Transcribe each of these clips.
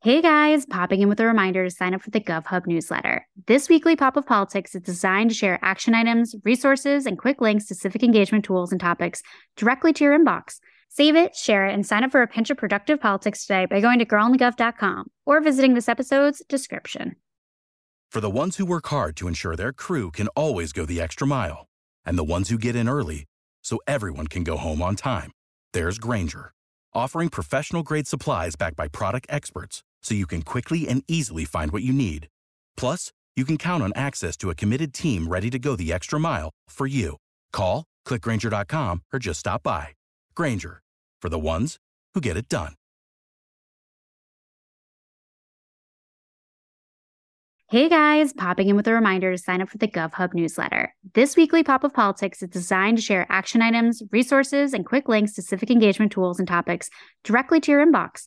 Hey guys, popping in with a reminder to sign up for the GovHub newsletter. This weekly pop of politics is designed to share action items, resources, and quick links to civic engagement tools and topics directly to your inbox. Save it, share it, and sign up for a pinch of productive politics today by going to girlonthegov.com or visiting this episode's description. For the ones who work hard to ensure their crew can always go the extra mile, and the ones who get in early so everyone can go home on time, there's Grainger, offering professional grade supplies backed by product experts so you can quickly and easily find what you need. Plus, you can count on access to a committed team ready to go the extra mile for you. Call, clickgranger.com, or just stop by. Grainger, for the ones who get it done. Hey guys, popping in with a reminder to sign up for the GovHub newsletter. This weekly pop of politics is designed to share action items, resources, and quick links to civic engagement tools and topics directly to your inbox.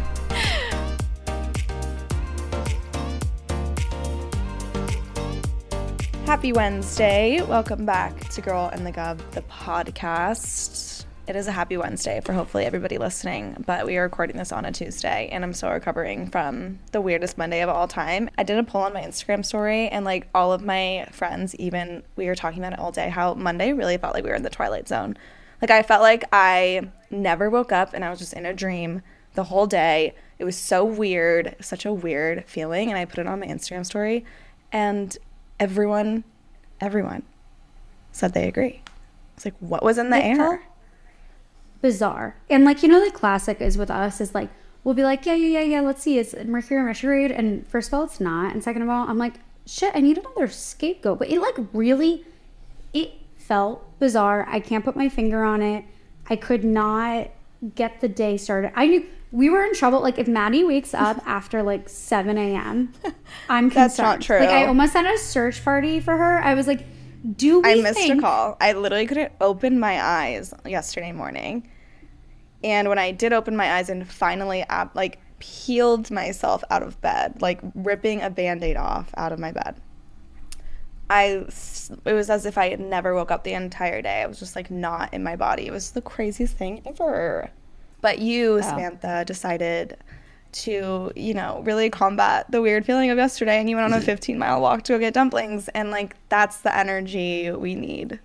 Happy Wednesday. Welcome back to Girl on the Gov, the podcast. It is a happy Wednesday for hopefully everybody listening, but we are recording this on a Tuesday and I'm still recovering from the weirdest Monday of all time. I did a poll on my Instagram story and like all of my friends, even we were talking about it all day, how Monday really felt like we were in the twilight zone. Like I felt like I never woke up and I was just in a dream the whole day. It was so weird, such a weird feeling. And I put it on my Instagram story and everyone, everyone said they agree. It's like, what was in the It air? Bizarre. And like, you know, the classic is with us is like, we'll be like, yeah, yeah, yeah, yeah, let's see. It's Mercury retrograde. And first of all, it's not. And second of all, I'm like, shit, I need another scapegoat. But it like really, it felt bizarre. I can't put my finger on it. I could not get the day started. I knew we were in trouble. Like if Maddie wakes up after like 7 a.m., I'm concerned. That's not true. Like I almost had a search party for her. I was like, do we I missed think a call. I literally couldn't open my eyes yesterday morning. And when I did open my eyes and finally like peeled myself out of bed, like ripping a band-aid off out of my bed. I it was as if I had never woke up the entire day. I was just like not in my body. It was the craziest thing ever. But you, Samantha, decided to, you know, really combat the weird feeling of yesterday and you went on a 15 mile walk to go get dumplings and like that's the energy we need.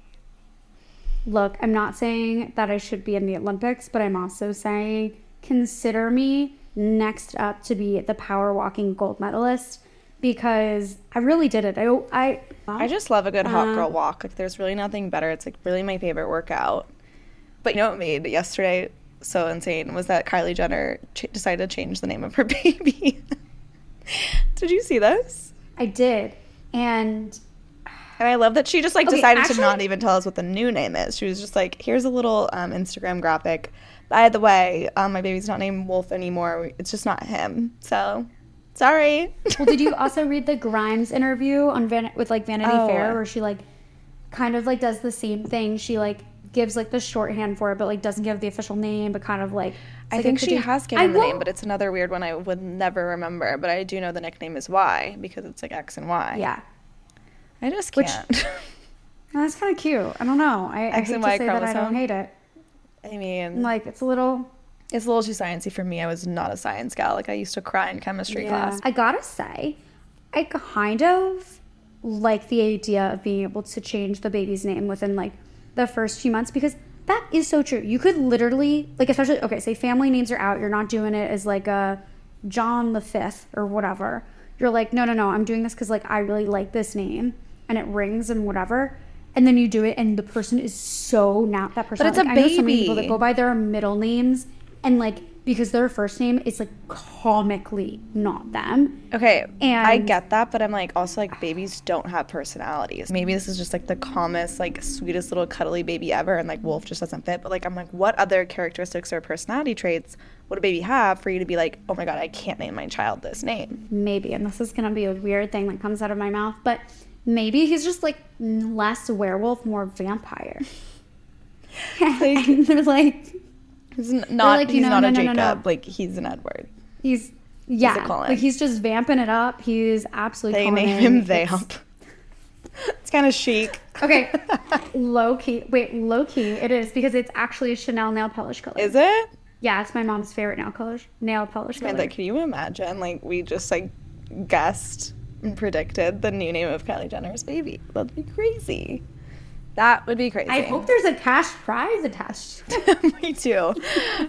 Look, I'm not saying that I should be in the Olympics, but I'm also saying consider me next up to be the power walking gold medalist because I really did it. I I I just love a good hot Uh, girl walk. Like there's really nothing better. It's like really my favorite workout. But you know what made yesterday so insane was that Kylie Jenner ch- decided to change the name of her baby. Did you see this? I did. And And I love that she just like Okay, decided actually- to not even tell us what the new name is. She was just like, "Here's a little um, Instagram graphic. By the way, um, my baby's not named Wolf anymore. It's just not him. So, sorry." well, did you also read the Grimes interview on Van- with like Vanity Oh. Fair where she like kind of like does the same thing? She like gives like the shorthand for it, but like doesn't give the official name, but kind of like I like think she has I given the name, but it's another weird one I would never remember. But I do know the nickname is Y because it's like X and Y. yeah. I just can't. Which, That's kind of cute. I don't know. I, I X hate and to Y say that I don't hate it. I mean, Like it's a little it's a little too sciencey for me. I was not a science gal. Like I used to cry in chemistry class. I gotta say, I kind of like the idea of being able to change the baby's name within like the first few months because that is so true. You could literally like especially okay, say family names are out, you're not doing it as like a John the fifth or whatever. You're like, no, no, no, I'm doing this because like I really like this name and it rings and whatever. And then you do it, and the person is so not that person. But it's a baby. I know so many people that go by their middle names, and like because their first name is like comically not them. Okay, And I get that, but I'm like also like babies don't have personalities. Maybe this is just like the calmest, like sweetest little cuddly baby ever, and like Wolf just doesn't fit. But like I'm like, what other characteristics or personality traits would a baby have for you to be like, oh my god, I can't name my child this name? maybe, and this is gonna be a weird thing that comes out of my mouth, but maybe he's just like less werewolf, more vampire. and they're like, He's not. like, he's not no, a no, Jacob. Like he's an Edward. he's yeah, Cullen. like he's just vamping it up. He's absolutely. They name him It's- Vamp. it's kind of chic. Okay, low key. Wait, low key. It is because it's actually a Chanel nail polish color. Is it? Yeah, it's my mom's favorite nail color. Nail polish color. Amanda, can you imagine? Like we just like guessed and predicted the new name of Kylie Jenner's baby. That'd be crazy. That would be crazy. I hope there's a cash prize attached. Me too.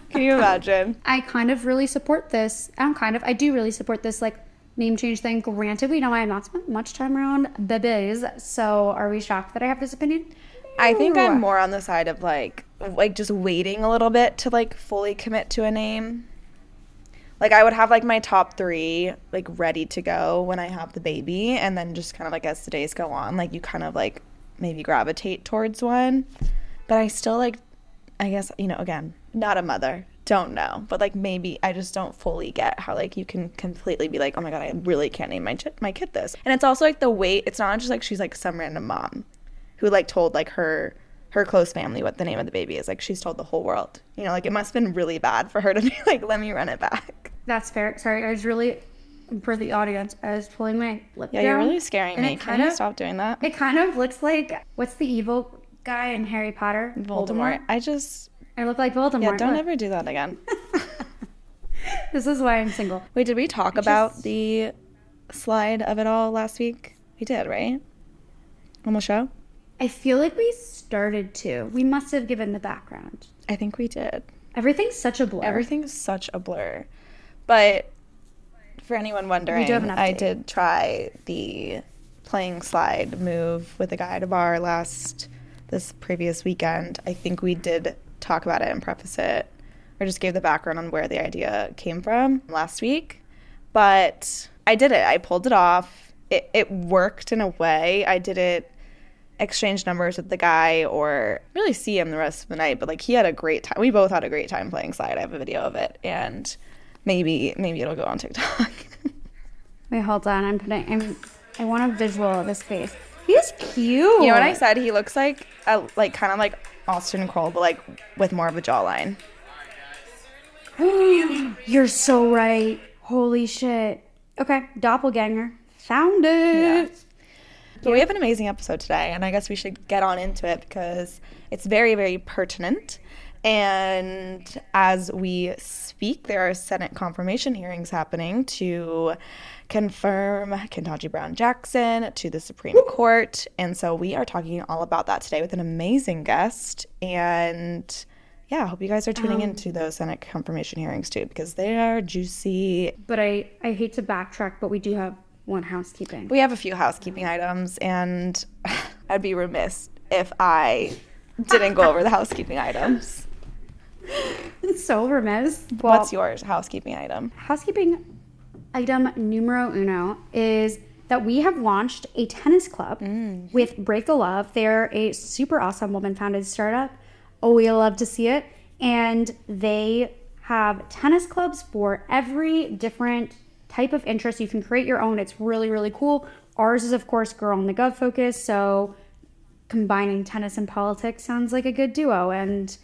Can you imagine? I kind of really support this. I don't kind of. I do really support this like name change thing. Granted, we know I have not spent much time around babies, so are we shocked that I have this opinion? I think. I'm more on the side of like like just waiting a little bit to like fully commit to a name. Like I would have like my top three like ready to go when I have the baby, and then just kind of like as the days go on, like you kind of like maybe gravitate towards one. But I still like, I guess you know, again, not a mother, don't know, but like maybe I just don't fully get how like you can completely be like, oh my god, I really can't name my ch- my kid this. And it's also like the weight. It's not just like she's like some random mom who like told like her her close family what the name of the baby is. Like she's told the whole world. You know, like it must have been really bad for her to be like, let me run it back. That's fair. Sorry, I was really for the audience. I was pulling my lip Yeah, down. you're really scaring and me. Can you of- stop doing that? It kind of looks like what's the evil guy in Harry Potter? Voldemort. I just I look like Voldemort. yeah, don't Look. ever do that again. This is why I'm single. Wait, did we talk about the slide of it all last week? We did, right? On the show? I feel like we started to. We must have given the background. I think we did. Everything's such a blur. Everything's such a blur. But for anyone wondering, have an I did try the playing slide move with a guy at a bar last this previous weekend. I think we did talk about it and preface it or just gave the background on where the idea came from last week. But I did it. I pulled it off. It, it worked in a way. I didn't exchange numbers with the guy or really see him the rest of the night, but like he had a great time. We both had a great time playing slide. I have a video of it and maybe maybe it'll go on TikTok. Wait, hold on. I'm putting. I'm. I want a visual of his face. He's cute. You know what I said? He looks like a, like kind of like Austen Kroll, but like with more of a jawline. You're so right. Holy shit. Okay, doppelganger. Found it. But we have an amazing episode today, and I guess we should get on into it because it's very, very pertinent. And as we speak, there are Senate confirmation hearings happening to confirm Ketanji Brown Jackson to the Supreme Court. And so we are talking all about that today with an amazing guest. And yeah, I hope you guys are tuning um, into those Senate confirmation hearings too because they are juicy. But I, I hate to backtrack, but we do have one housekeeping. We have a few housekeeping items, and I'd be remiss if I didn't go over the housekeeping items. So remiss. Well, What's yours housekeeping item? housekeeping item numero uno is that we have launched a tennis club mm. with Break the Love. They're a super awesome woman founded startup. Oh, we love to see it. And they have tennis clubs for every different type of interest. You can create your own. It's really, really cool. Ours is, of course, girl in the gov focus. So combining tennis and politics sounds like a good duo. And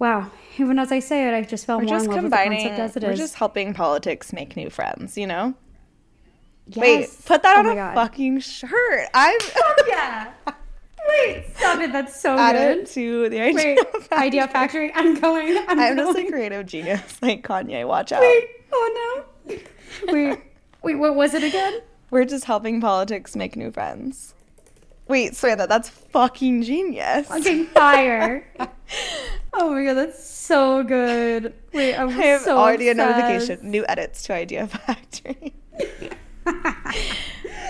wow, even as I say it, I just fell We're more just in love combining. with the concept as it we're is. just helping politics make new friends. You know. Yes. Wait, put that Oh on a God. fucking shirt. I'm. Oh, yeah. Wait, stop it. That's so Add good. to the idea. Wait, factory. Idea Factory. I'm going. I'm, I'm just a creative genius, like Kanye. Watch out. Wait, oh no. Wait, wait, what was it again? We're just helping politics make new friends. Wait, swear that that's fucking genius. Fucking fire. Oh my god, that's so good. Wait, I'm I have so already obsessed. a notification. New edits to Idea Factory.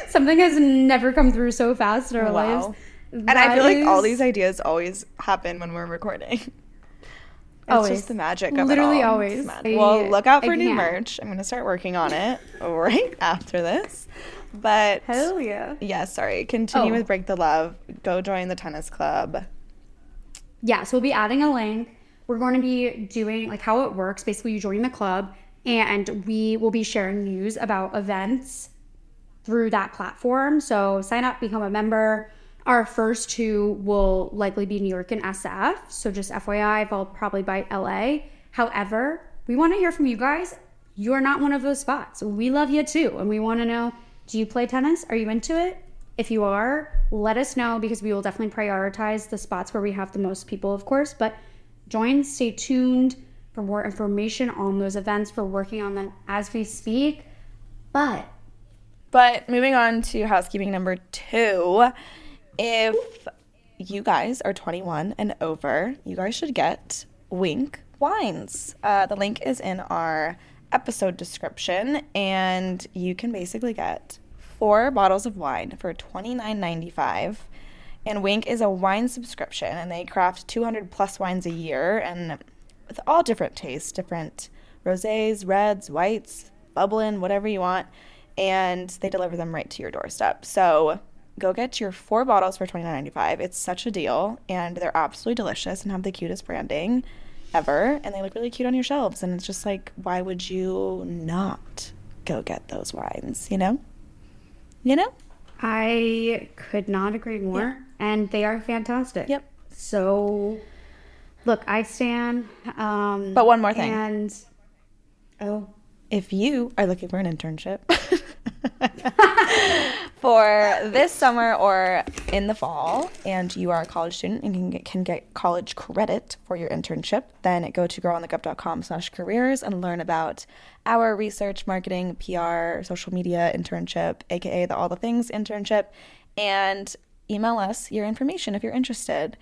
Something has never come through so fast in our Wow. lives. And I feel like all these ideas always happen when we're recording. It's Always. just the magic of Literally it all. always. Well, look out I for new can't. merch. I'm going to start working on it right after this. But Hell yeah. yeah, sorry. Continue Oh. with Break the Love. Go join the tennis club. Yeah, so we'll be adding a link. We're going to be doing like how it works. Basically, you join the club and we will be sharing news about events through that platform. So sign up, become a member. Our first two will likely be New York and SF. So just FYI, I'll probably by LA. However, we want to hear from you guys. You're not one of those spots. We love you too. And we want to know do you play tennis? Are you into it? If you are, let us know because we will definitely prioritize the spots where we have the most people, of course. But join, stay tuned for more information on those events. We're working on them as we speak. But But moving on to housekeeping number two, if you guys are 21 and over, you guys should get Winc wines. Uh, the link is in our episode description, and you can basically get four bottles of wine for $29.95. And Winc is a wine subscription, and they craft 200 plus wines a year, and with all different tastes, different rosés, reds, whites, bubbling, whatever you want, and they deliver them right to your doorstep. So go get your four bottles for $29.95. It's such a deal, and they're absolutely delicious and have the cutest branding ever, and they look really cute on your shelves. And it's just like, why would you not go get those wines? You know, you know. I could not agree more. And they are fantastic. Yep. So, look, I stand. Um, But one more thing. And, oh, if you are looking for an internship for this summer or in the fall and you are a college student and can get, can get college credit for your internship then go to girlonthegov.com slash careers and learn about our research marketing pr social media internship aka the all the things internship and email us your information if you're interested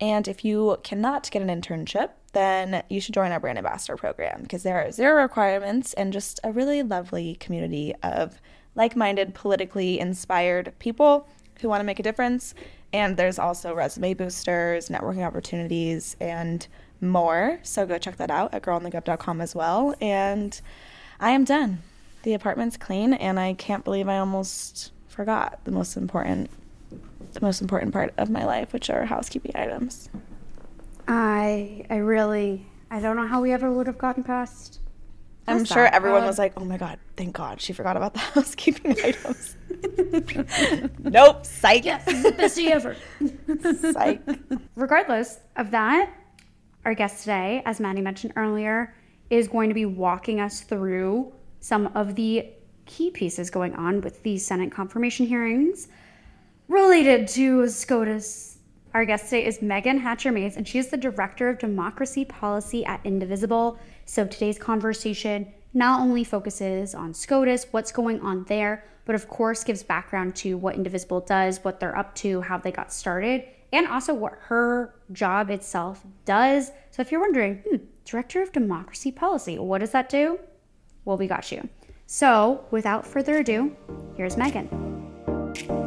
and if you cannot get an internship, then you should join our brand ambassador program because there are zero requirements and just a really lovely community of like minded, politically inspired people who want to make a difference. And there's also resume boosters, networking opportunities, and more. So go check that out at girlonthegov.com as well. And I am done. The apartment's clean, and I can't believe I almost forgot the most important the most important part of my life, which are housekeeping items. I, I really, I don't know how we ever would have gotten past. I'm past sure that. everyone Uh, was like, "Oh my god, thank God she forgot about the housekeeping items." nope, psych. Yes, this is the best day ever. psych. Regardless of that, our guest today, as Maddie mentioned earlier, is going to be walking us through some of the key pieces going on with these Senate confirmation hearings related to SCOTUS. Our guest today is Megan Hatcher Mays, and she is the Director of Democracy Policy at Indivisible. So today's conversation not only focuses on SCOTUS, what's going on there, but of course gives background to what Indivisible does, what they're up to, how they got started, and also what her job itself does. So if you're wondering, hmm, Director of Democracy Policy, what does that do? Well, we got you. So without further ado, here's Megan.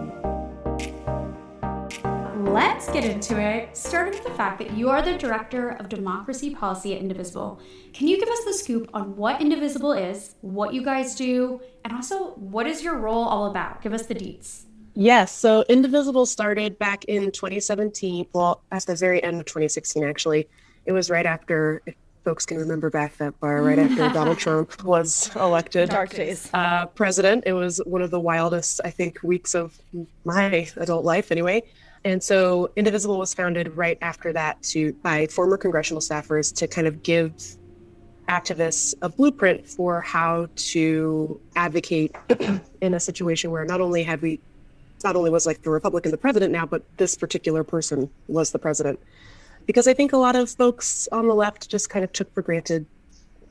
Let's get into it, starting with the fact that you are the Director of Democracy Policy at Indivisible. Can you give us the scoop on what Indivisible is, what you guys do, and also what is your role all about? Give us the deets. Yes. So Indivisible started back in 2017. Well, at the very end of 2016, actually. It was right after, if folks can remember back that far, right after Donald Trump was elected Dark days. uh, president. It was one of the wildest, I think, weeks of my adult life, anyway. And so Indivisible was founded right after that to by former congressional staffers to kind of give activists a blueprint for how to advocate in a situation where not only had we not only was like the Republican the president now, but this particular person was the president. Because I think a lot of folks on the left just kind of took for granted,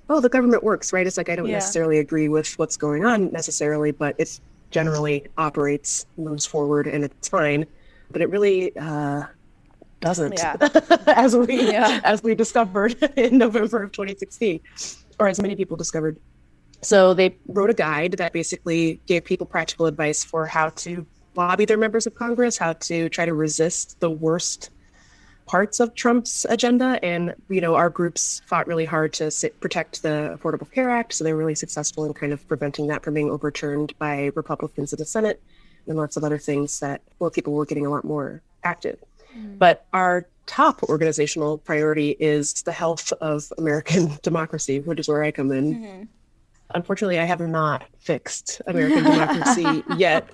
oh, the government works, right? It's like I don't Yeah. necessarily agree with what's going on necessarily, but it generally operates, moves forward, and it's fine. But it really uh, doesn't, Yeah. as we Yeah. as we discovered in November of 2016, or as many people discovered. So they wrote a guide that basically gave people practical advice for how to lobby their members of Congress, how to try to resist the worst parts of Trump's agenda. And, you know, our groups fought really hard to sit, protect the Affordable Care Act. So they were really successful in kind of preventing that from being overturned by Republicans in the Senate and lots of other things that, well, people were getting a lot more active. Mm-hmm. But our top organizational priority is the health of American democracy, which is where I come in. Mm-hmm. Unfortunately, I have not fixed American democracy yet.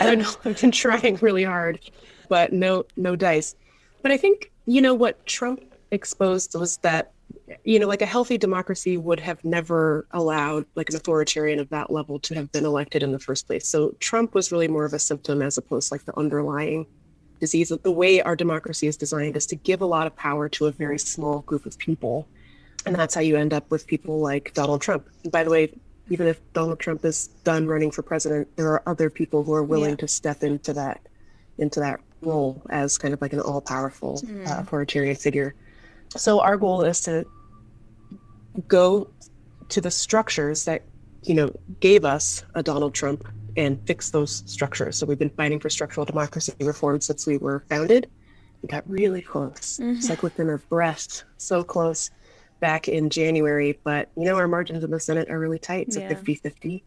I don't know. I've been trying really hard. but no no dice. But I think you know what Trump exposed was that you know like a healthy democracy would have never allowed like an authoritarian of that level to have been elected in the first place. So Trump was really more of a symptom as opposed to like the underlying disease. The way our democracy is designed is to give a lot of power to a very small group of people. And that's how you end up with people like Donald Trump. And by the way, even if Donald Trump is done running for president, there are other people who are willing yeah. to step into that into that role as kind of like an all-powerful mm. uh, authoritarian figure. So our goal is to go to the structures that you know gave us a Donald Trump and fix those structures. So we've been fighting for structural democracy reform since we were founded. We got really close. Mm-hmm. It's like within a breath, so close back in January. But you know, our margins in the Senate are really tight. It's yeah. a 50 50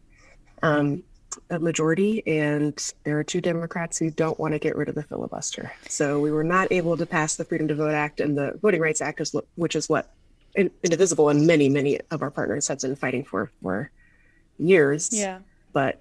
um, majority. And there are two Democrats who don't want to get rid of the filibuster. So we were not able to pass the Freedom to Vote Act and the Voting Rights Act, which is what Indivisible and many, many of our partners have been fighting for for years. Yeah. But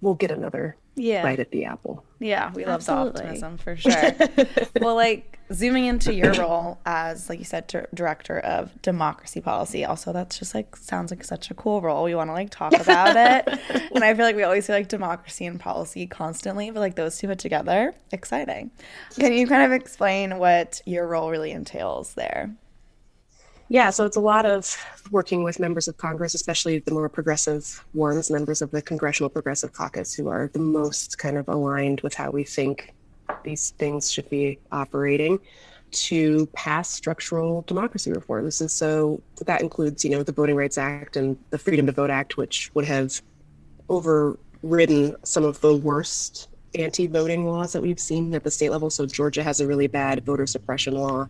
we'll get another yeah. bite at the apple. Yeah, we love the optimism for sure. well, like zooming into your role as, like you said, director of democracy policy. Also, that's just like sounds like such a cool role. We want to like talk about it, and I feel like we always say like democracy and policy constantly, but like those two put together, exciting. Can you kind of explain what your role really entails there? Yeah, so it's a lot of working with members of Congress, especially the more progressive ones, members of the Congressional Progressive Caucus, who are the most kind of aligned with how we think these things should be operating to pass structural democracy reforms. And so that includes, you know, the Voting Rights Act and the Freedom to Vote Act, which would have overridden some of the worst anti voting laws that we've seen at the state level. So Georgia has a really bad voter suppression law.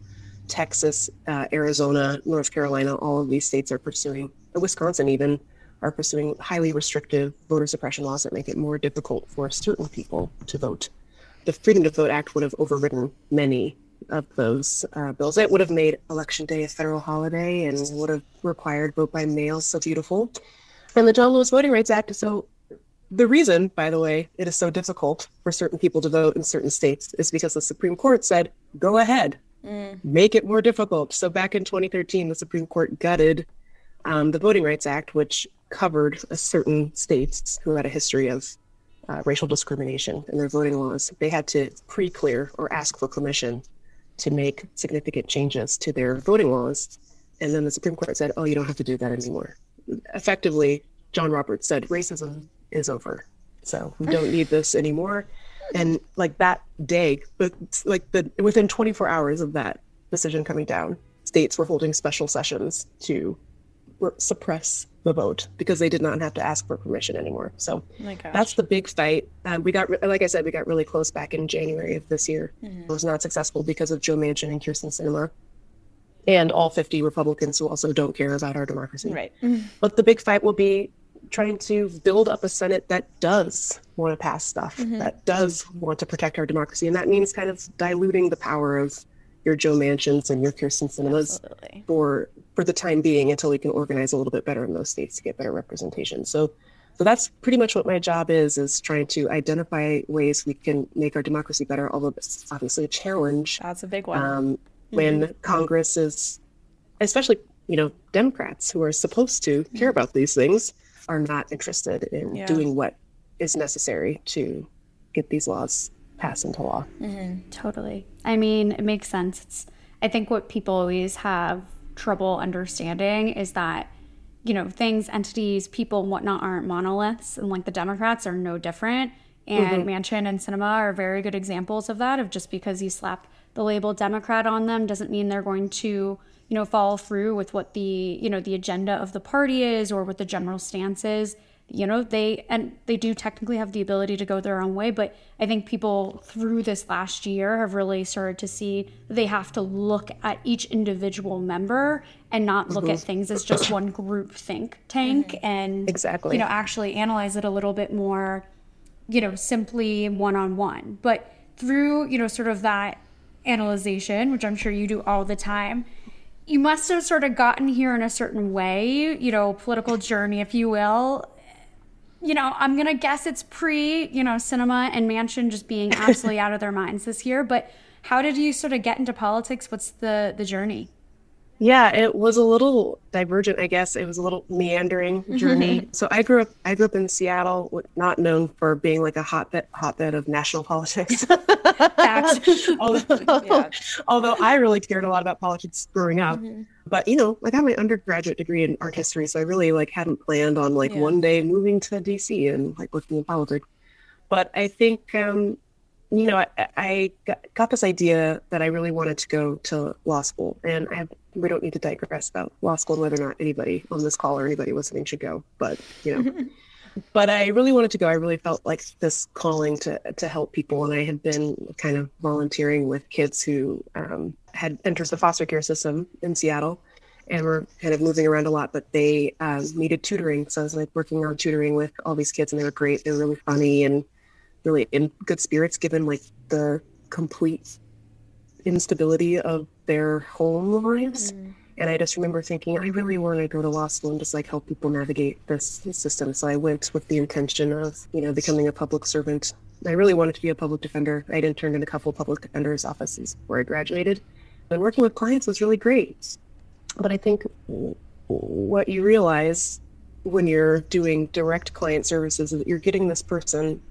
Texas, uh, Arizona, North Carolina, all of these states are pursuing, Wisconsin even, are pursuing highly restrictive voter suppression laws that make it more difficult for certain people to vote. The Freedom to Vote Act would have overridden many of those uh, bills. It would have made Election Day a federal holiday and would have required vote by mail. So beautiful. And the John Lewis Voting Rights Act is so. The reason, by the way, it is so difficult for certain people to vote in certain states is because the Supreme Court said, go ahead, mm. make it more difficult. So back in 2013, the Supreme Court gutted um, the Voting Rights Act, which covered a certain states who had a history of uh, racial discrimination in their voting laws. They had to pre-clear or ask for permission to make significant changes to their voting laws. And then the Supreme Court said, oh, you don't have to do that anymore. Effectively, John Roberts said racism is over. So we don't need this anymore and like that day but like the within 24 hours of that decision coming down states were holding special sessions to suppress the vote because they did not have to ask for permission anymore. So oh that's the big fight. Um, we got like i said we got really close back in january of this year. Mm-hmm. it was not successful because of joe manchin and kyrsten sinema. And all 50 republicans who also don't care about our democracy. Right. But the big fight will be trying to build up a Senate that does want to pass stuff, mm-hmm. that does want to protect our democracy. And that means kind of diluting the power of your Joe Manchins and your Kyrsten Sinemas for for the time being until we can organize a little bit better in those states to get better representation. So so that's pretty much what my job is is trying to identify ways we can make our democracy better, although it's obviously a challenge. That's a big one. Um, mm-hmm. when Congress is especially, you know, Democrats who are supposed to care mm-hmm. about these things are not interested in yeah. doing what is necessary to get these laws passed into law. Mm-hmm. Totally. I mean, it makes sense. It's, I think what people always have trouble understanding is that, you know, things, entities, people, and whatnot aren't monoliths. And like the Democrats are no different. And mm-hmm. Manchin and Sinema are very good examples of that, of just because you slap the label Democrat on them doesn't mean they're going to you know, follow through with what the, you know, the agenda of the party is or what the general stance is. You know, they and they do technically have the ability to go their own way, but I think people through this last year have really started to see they have to look at each individual member and not look mm-hmm. at things as just one group think tank mm-hmm. and exactly you know actually analyze it a little bit more, you know, simply one on one. But through, you know, sort of that analyzation, which I'm sure you do all the time, you must have sort of gotten here in a certain way, you know, political journey, if you will. you know, I'm gonna guess it's pre, you know, sinema and manchin just being absolutely out of their minds this year. But how did you sort of get into politics? What's the the journey? Yeah, it was a little divergent, I guess. It was a little meandering journey. so I grew up I grew up in Seattle, not known for being like a hotbed hotbed of national politics. although, yeah. although I really cared a lot about politics growing up. Mm-hmm. But you know, I got my undergraduate degree in art history, so I really like hadn't planned on like yeah. one day moving to DC and like looking in politics. But I think um, you know, I, I got, this idea that I really wanted to go to law school, and I have, we don't need to digress about law school and whether or not anybody on this call or anybody listening should go. But you know, but I really wanted to go. I really felt like this calling to to help people, and I had been kind of volunteering with kids who um, had entered the foster care system in Seattle, and were kind of moving around a lot, but they um, needed tutoring. So I was like working on tutoring with all these kids, and they were great. They were really funny and really in good spirits given like the complete instability of their home lives. Mm. And I just remember thinking, I really want to go to law school and just like help people navigate this system. So I went with the intention of, you know, becoming a public servant. I really wanted to be a public defender. I interned in a couple public defenders' offices before I graduated. And working with clients was really great. But I think what you realize when you're doing direct client services is that you're getting this person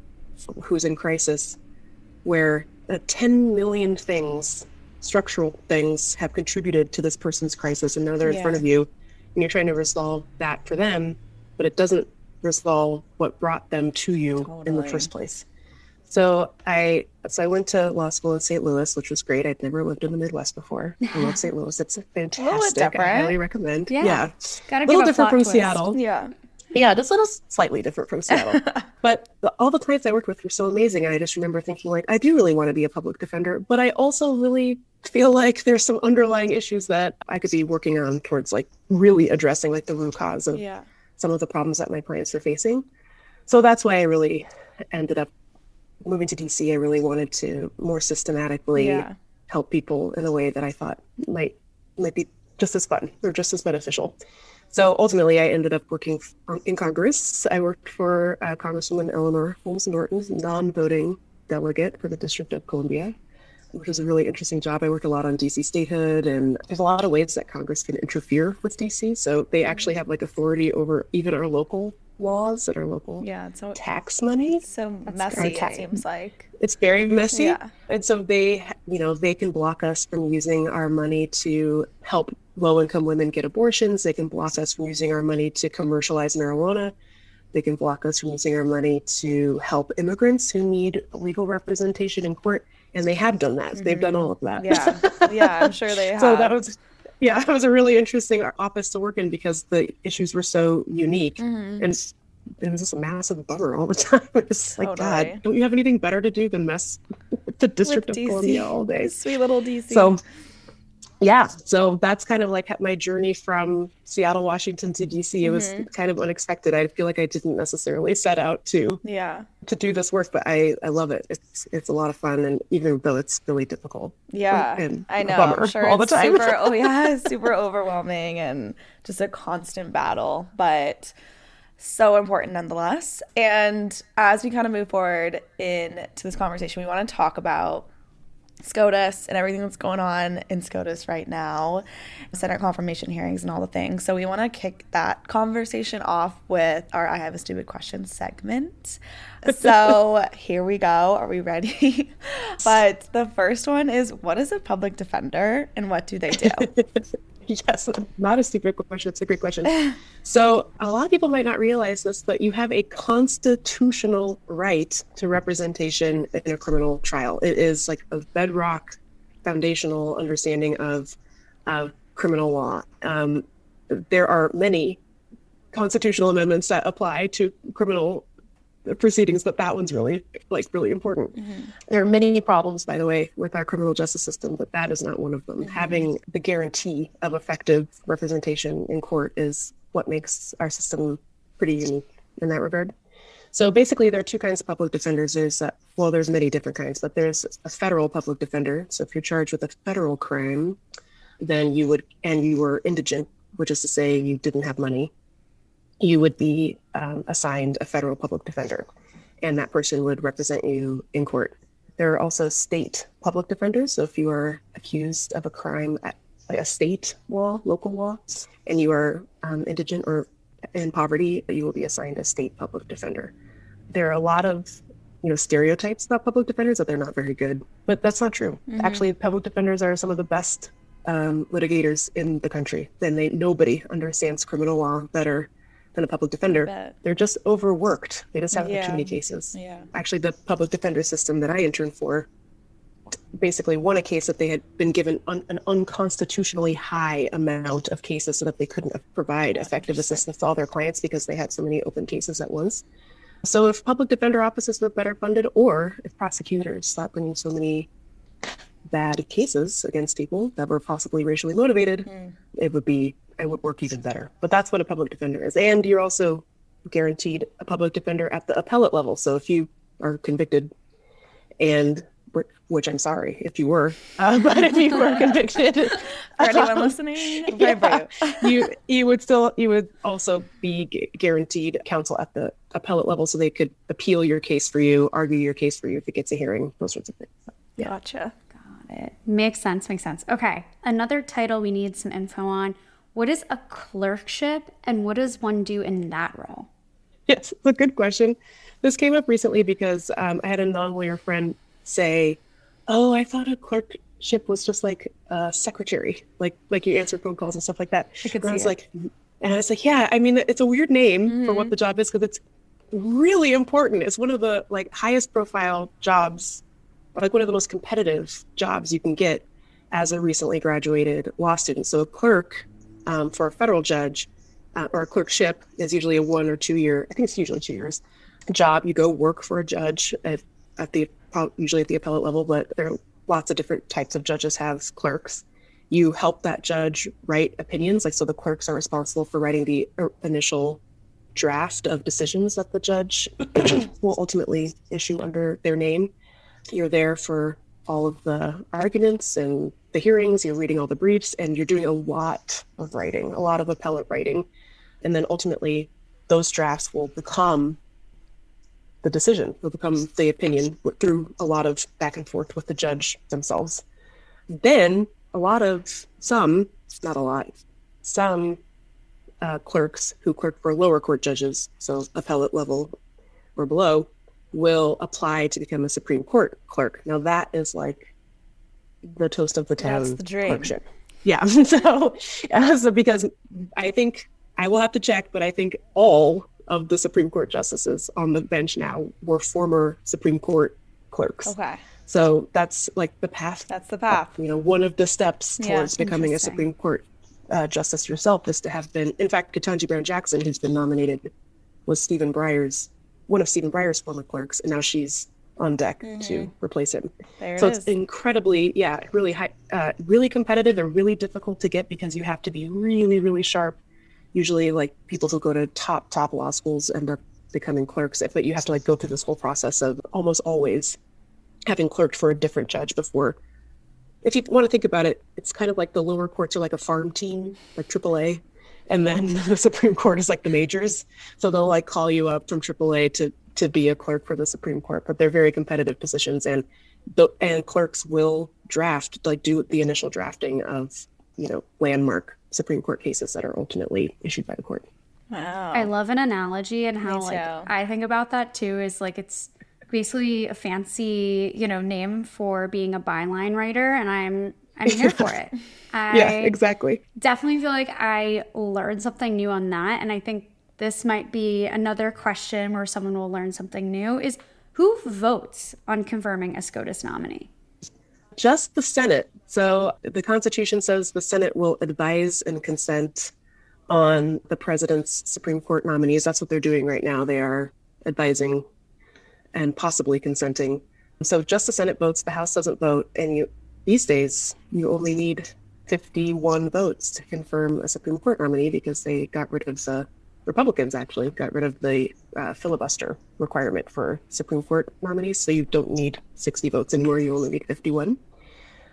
who's in crisis, where uh, 10 million things, structural things, have contributed to this person's crisis, and now they're in yeah. front of you, and you're trying to resolve that for them, but it doesn't resolve what brought them to you totally. in the first place. So I so I went to law school in St. Louis, which was great. I'd never lived in the Midwest before. I love St. Louis. It's a fantastic. I highly recommend. Yeah, yeah. Gotta a little different from twist. Seattle. Yeah, yeah, just a little slightly different from Seattle. but the, all the clients I worked with were so amazing. And I just remember thinking, like, I do really want to be a public defender, but I also really feel like there's some underlying issues that I could be working on towards like really addressing like the root cause of yeah. some of the problems that my clients are facing. So that's why I really ended up moving to DC. I really wanted to more systematically yeah. help people in a way that I thought might might be just as fun or just as beneficial. So ultimately, I ended up working in Congress. I worked for uh, Congresswoman Eleanor Holmes Norton, non-voting delegate for the District of Columbia, which was a really interesting job. I worked a lot on DC statehood, and there's a lot of ways that Congress can interfere with DC. So they actually have like authority over even our local laws that are local yeah, so tax money. so messy. It seems like it's very messy. Yeah. And so they, you know, they can block us from using our money to help low income women get abortions. They can block us from using our money to commercialize marijuana. They can block us from using our money to help immigrants who need legal representation in court. And they have done that. Mm-hmm. They've done all of that. Yeah. Yeah, I'm sure they have. so that was, yeah, it was a really interesting office to work in because the issues were so unique. Mm-hmm. And it was just a massive bummer all the time. It's totally. like, God, don't you have anything better to do than mess with the District with of DC. Columbia all day? Sweet little DC. So yeah. So that's kind of like my journey from seattle washington to dc it was mm-hmm. kind of unexpected. I feel like i didn't necessarily set out to yeah. to do this work but i i love it. It's it's a lot of fun and even though it's really difficult yeah. and i know. bummer sure all the time super, oh yeah super overwhelming and just a constant battle but so important nonetheless. And as we kind of move forward into this conversation we want to talk about SCOTUS and everything that's going on in SCOTUS right now, Senate confirmation hearings and all the things. So we want to kick that conversation off with our I Have a Stupid Question segment. So here we go. Are we ready? but the first one is what is a public defender and what do they do? yes, not a stupid question. It's a great question. so, a lot of people might not realize this, but you have a constitutional right to representation in a criminal trial. It is like a bedrock, foundational understanding of, of criminal law. Um, there are many constitutional amendments that apply to criminal proceedings, but that one's really like really important. Mm-hmm. There are many problems, by the way, with our criminal justice system, but that is not one of them. Mm-hmm. Having the guarantee of effective representation in court is what makes our system pretty unique in that regard. So basically, there are two kinds of public defenders. There's uh, well, there's many different kinds, but there's a federal public defender. So if you're charged with a federal crime, then you would and you were indigent, which is to say you didn't have money you would be um, assigned a federal public defender, and that person would represent you in court. There are also state public defenders. So if you are accused of a crime at like a state law, local law, and you are um, indigent or in poverty, you will be assigned a state public defender. There are a lot of you know stereotypes about public defenders that they're not very good, but that's not true. Mm-hmm. Actually, public defenders are some of the best um, litigators in the country. Then they nobody understands criminal law better than a public defender. They're just overworked. They just have yeah. too many cases. Yeah. Actually, the public defender system that I interned for basically won a case that they had been given un- an unconstitutionally high amount of cases so that they couldn't provide effective assistance to all their clients because they had so many open cases at once. So if public defender offices were better funded or if prosecutors stopped bringing so many bad cases against people that were possibly racially motivated, mm. it would be it would work even better. But that's what a public defender is. And you're also guaranteed a public defender at the appellate level. So if you are convicted and which I'm sorry if you were, uh, but if you were convicted, for anyone um, listening, yeah, you you would still you would also be guaranteed counsel at the appellate level, so they could appeal your case for you, argue your case for you if it gets a hearing, those sorts of things. So, yeah. Gotcha. Got it. Makes sense. Makes sense. Okay, another title we need some info on. What is a clerkship, and what does one do in that role? Yes, it's a good question. This came up recently because um, I had a non-lawyer friend say, "Oh, I thought a clerkship was just like a secretary, like like you answer phone calls and stuff like that." I, and I was it. like, and I was like, "Yeah, I mean, it's a weird name mm-hmm. for what mm-hmm. the job is because it's really important. It's one of the like highest profile jobs, like one of the most competitive jobs you can get as a recently graduated law student. So a clerk um, for a federal judge uh, or a clerkship is usually a one or two year. I think it's usually two years job. You go work for a judge at, at the usually at the appellate level, but there are lots of different types of judges have clerks. You help that judge write opinions, like so the clerks are responsible for writing the uh, initial draft of decisions that the judge will ultimately issue under their name. You're there for all of the arguments and the hearings, you're reading all the briefs, and you're doing a lot of writing, a lot of appellate writing. And then ultimately, those drafts will become the decision will become the opinion through a lot of back and forth with the judge themselves. Then a lot of some, not a lot, some uh, clerks who clerk for lower court judges, so appellate level or below, will apply to become a Supreme Court clerk. Now that is like the toast of the town. That's the dream. Clerkship. Yeah. so, uh, so because I think I will have to check, but I think all of the Supreme Court justices on the bench now were former Supreme Court clerks. Okay. So that's like the path. That's the path. you know, one of the steps towards yeah, becoming a Supreme Court uh, justice yourself is to have been. In fact, Ketanji Brown Jackson, who's been nominated, was Stephen Breyer's one of Stephen Breyer's former clerks, and now she's on deck mm-hmm. to replace him. There so it it's incredibly, yeah, really high, uh, really competitive. And really difficult to get because you have to be really, really sharp. Usually like people who go to top top law schools end up becoming clerks but you have to like go through this whole process of almost always having clerked for a different judge before. If you want to think about it it's kind of like the lower courts are like a farm team like aaa and then the supreme court is like the majors. So they'll like call you up from aaa to to be a clerk for the supreme court but they're very competitive positions and the and clerks will draft like do the initial drafting of you know landmark Supreme Court cases that are ultimately issued by the court. Wow. I love an analogy and how like I think about that too is like it's basically a fancy, you know, name for being a byline writer and I'm I'm here for it. I yeah, exactly. Definitely feel like I learned something new on that and I think this might be another question where someone will learn something new is who votes on confirming a SCOTUS nominee? Just the Senate. So the Constitution says the Senate will advise and consent on the president's Supreme Court nominees. That's what they're doing right now. They are advising and possibly consenting. So just the Senate votes, the House doesn't vote, and you these days you only need 51 votes to confirm a Supreme Court nominee because they got rid of the Republicans actually got rid of the uh, filibuster requirement for Supreme Court nominees. So you don't need 60 votes anymore. You only need 51.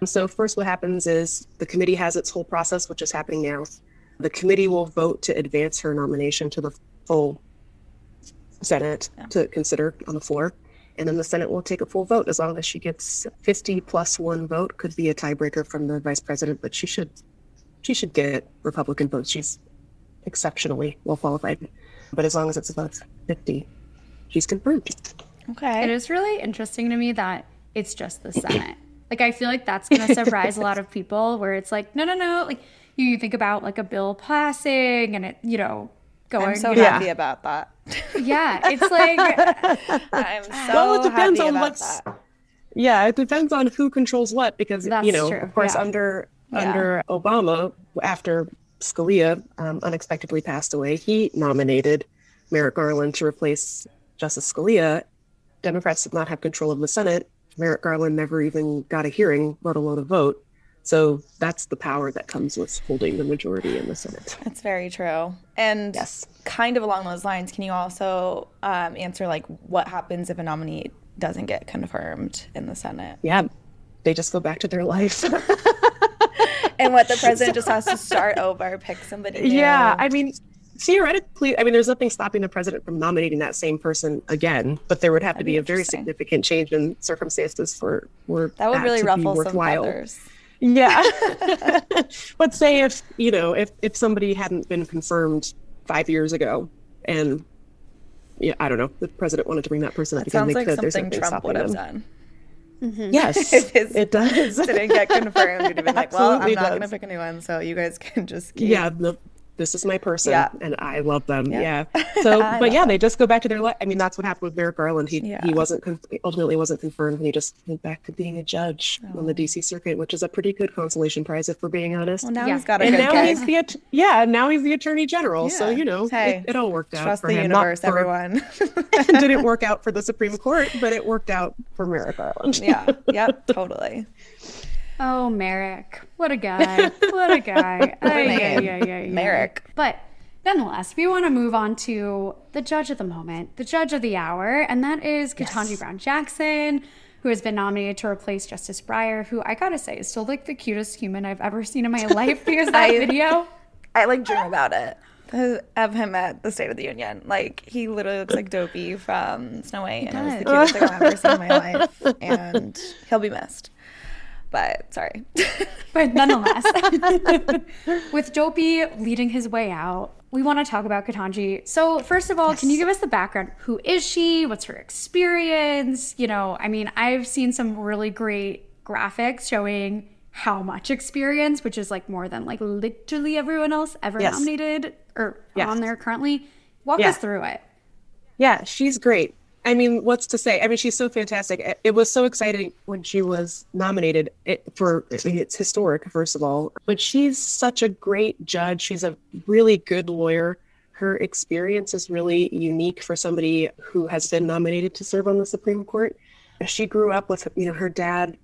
So, first, what happens is the committee has its whole process, which is happening now. The committee will vote to advance her nomination to the full Senate to consider on the floor. And then the Senate will take a full vote as long as she gets 50 plus one vote. Could be a tiebreaker from the vice president, but she should she should get Republican votes. She's exceptionally well qualified. But as long as it's above 50, she's confirmed. Okay. It is really interesting to me that it's just the Senate. Like I feel like that's going to surprise a lot of people where it's like no no no like you, you think about like a bill passing and it you know going I'm so you know, happy about that. yeah it's like I'm so well, it depends happy on about what's. that. Yeah, it depends on who controls what because That's you know, true, of course, yeah. under Yeah. under Obama, after Scalia um, unexpectedly passed away, he nominated Merrick Garland to replace Justice Scalia. Democrats did not have control of the Senate. Merrick Garland never even got a hearing, let alone a vote. So that's the power that comes with holding the majority in the Senate. That's very true. And Yes. kind of along those lines, can you also um, answer like what happens if a nominee doesn't get confirmed in the Senate? Yeah, they just go back to their life. And what the president just has to start over, pick somebody new. Yeah, I mean, theoretically, I mean, there's nothing stopping the president from nominating that same person again, but there would have to That'd be be a very significant change in circumstances for for that would really to be ruffle some feathers. Yeah, but say if you know if if somebody hadn't been confirmed five years ago, and yeah, I don't know, the president wanted to bring that person up That again, sounds like. There's something Trump would have them. Done. Yes, it does. Didn't get confirmed. He'd have been like, well, I'm not going to pick a new one, so you guys can just keep. yeah the, this is my person Yeah. and i love them Yeah. yeah, so but love yeah they just go back to their life i mean that's what happened with merrick garland he Yeah. he wasn't con- ultimately wasn't confirmed and he just went back to being a judge oh. on the dc circuit which is a pretty good consolation prize if we're being honest Well, now Yeah. he's got a and good now gig. he's the att- yeah now he's the attorney general so you know Hey, it, it all worked out Trust for the him universe, for- everyone. it didn't work out for the supreme court but it worked out for merrick garland yeah. Yep. Totally. Oh Merrick what a guy what a guy name. ay, ay, ay, ay. Merrick. but nonetheless we want to move on to the judge of the moment the judge of the hour and that is Ketanji Brown Jackson who has been nominated to replace Justice Breyer who I gotta say is still like the cutest human I've ever seen in my life because that I- video I like dream about it. Of him at the State of the Union. Like, he literally looks like Dopey from Snow White. And it was the cutest thing I've ever seen in my life. And he'll be missed. But sorry. But nonetheless, with Dopey leading his way out, we want to talk about Ketanji. So, first of all, can you give us the background? Who is she? What's her experience? You know, I mean, I've seen some really great graphics showing how much experience, which is like more than like literally everyone else ever Yes. nominated or Yes. on there currently. Walk Yeah. us through it. Yeah, she's great. I mean, what's to say? I mean, she's so fantastic. It, was so exciting when she was nominated it, for it's historic, first of all. But she's such a great judge. She's a really good lawyer. Her experience is really unique for somebody who has been nominated to serve on the Supreme Court. She grew up with, you know, her dad.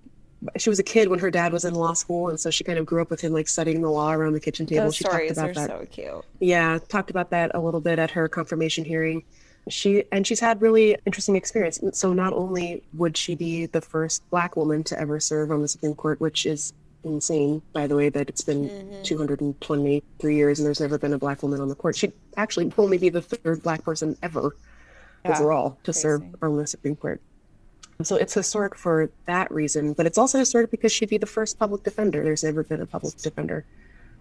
She was a kid when her dad was in law school, and so she kind of grew up with him, like studying the law around the kitchen table. Those she talked stories about are that. so cute. Yeah, talked about that a little bit at her confirmation hearing. She and she's had really interesting experience. So not only would she be the first black woman to ever serve on the Supreme Court, which is insane, by the way, that it's been mm-hmm. 223 years and there's never been a black woman on the court. She'd actually only be the third black person ever Yeah, overall to serve on the Supreme Court. So it's historic for that reason, but it's also historic because she'd be the first public defender. There's never been a public defender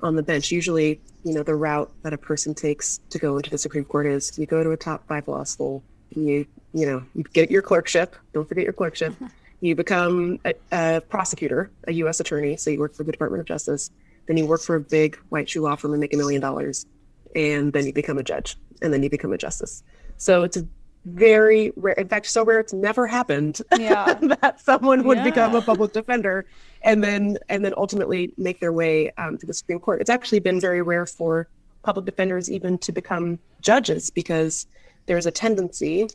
on the bench. Usually, you know, the route that a person takes to go into the Supreme Court is you go to a top five law school, you you know, you get your clerkship. Don't forget your clerkship. You become a, a prosecutor, a U.S. attorney, so you work for the Department of Justice. Then you work for a big white shoe law firm and make a million dollars, and then you become a judge, and then you become a justice. So it's a very rare. In fact, so rare it's never happened Yeah. that someone would become a public defender and then and then ultimately make their way um, to the Supreme Court. It's actually been very rare for public defenders even to become judges because there's a tendency,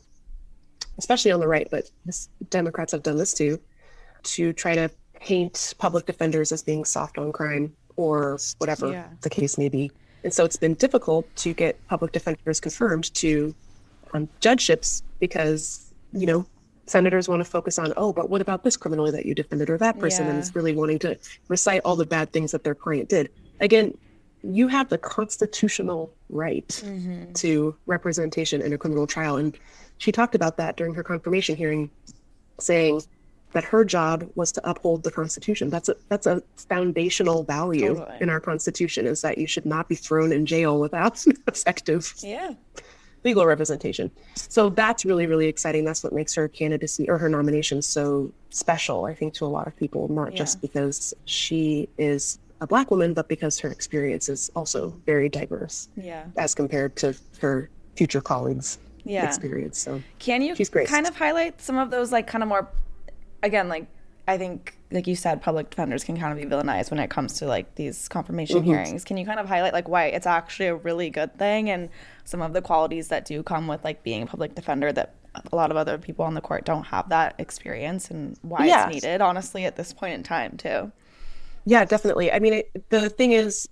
especially on the right, but this, Democrats have done this too, to try to paint public defenders as being soft on crime or whatever Yeah. the case may be. And so it's been difficult to get public defenders confirmed to um, judgeships because, you know, senators want to focus on, oh, but what about this criminal that you defended or that person? And Yeah. it's really wanting to recite all the bad things that their client did. Again, you have the constitutional right Mm-hmm. to representation in a criminal trial. And she talked about that during her confirmation hearing, saying that her job was to uphold the Constitution. That's a that's a foundational value Totally. in our Constitution is that you should not be thrown in jail without effective Yeah. Legal representation. So that's really, really exciting. That's what makes her candidacy or her nomination so special, I think, to a lot of people, not just because she is a black woman, but because her experience is also very diverse Yeah. as compared to her future colleagues' Yeah. experience. So Can you She's great. kind of highlight some of those like kind of more again like I think like you said public defenders can kind of be villainized when it comes to like these confirmation Mm-hmm. hearings. Can you kind of highlight like why it's actually a really good thing and some of the qualities that do come with like being a public defender that a lot of other people on the court don't have that experience and why Yeah. it's needed honestly at this point in time too. Yeah, definitely. I mean, it, the thing is,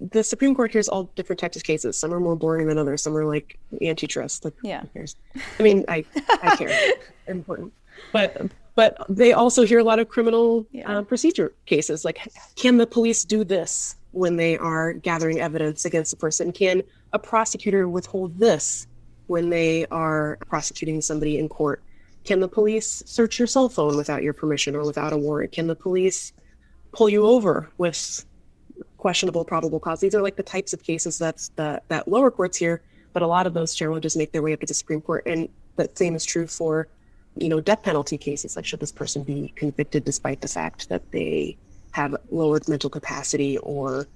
the Supreme Court hears all different types of cases. Some are more boring than others. Some are like antitrust. Like, Yeah. who cares? I mean, I I care. Important, but but they also hear a lot of criminal Yeah. uh, procedure cases. Like, can the police do this when they are gathering evidence against a person? Can a prosecutor withhold this when they are prosecuting somebody in court? Can the police search your cell phone without your permission or without a warrant? Can the police pull you over with questionable probable cause. These are like the types of cases that that, that lower courts hear, but a lot of those challenges make their way up to the Supreme Court, and the same is true for you know death penalty cases. Like, should this person be convicted despite the fact that they have lowered mental capacity or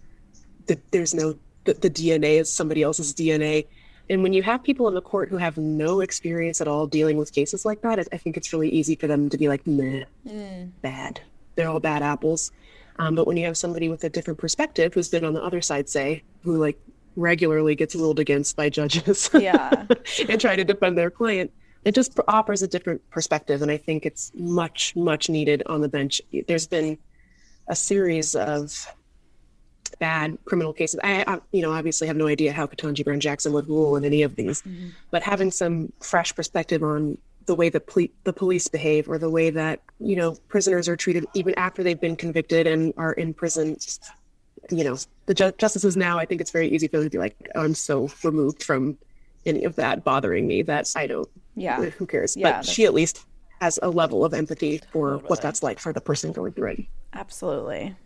that there's no the, the DNA is somebody else's DNA? And when you have people in the court who have no experience at all dealing with cases like that, I, I think it's really easy for them to be like, meh, bad. They're all bad apples. Um, but when you have somebody with a different perspective who's been on the other side, say, who like regularly gets ruled against by judges Yeah. and try to defend their client, it just offers a different perspective. And I think it's much, much needed on the bench. There's been a series of bad criminal cases. I, I you know, obviously have no idea how Ketanji Brown Jackson would rule in any of these, mm-hmm. but having some fresh perspective on the way that ple- the police behave or the way that you know prisoners are treated even after they've been convicted and are in prison you know the ju- justices now i think it's very easy for them to be like i'm so removed from any of that bothering me that i don't Yeah. who cares Yeah, but she at least has a level of empathy for what that's like for the person going through it Absolutely.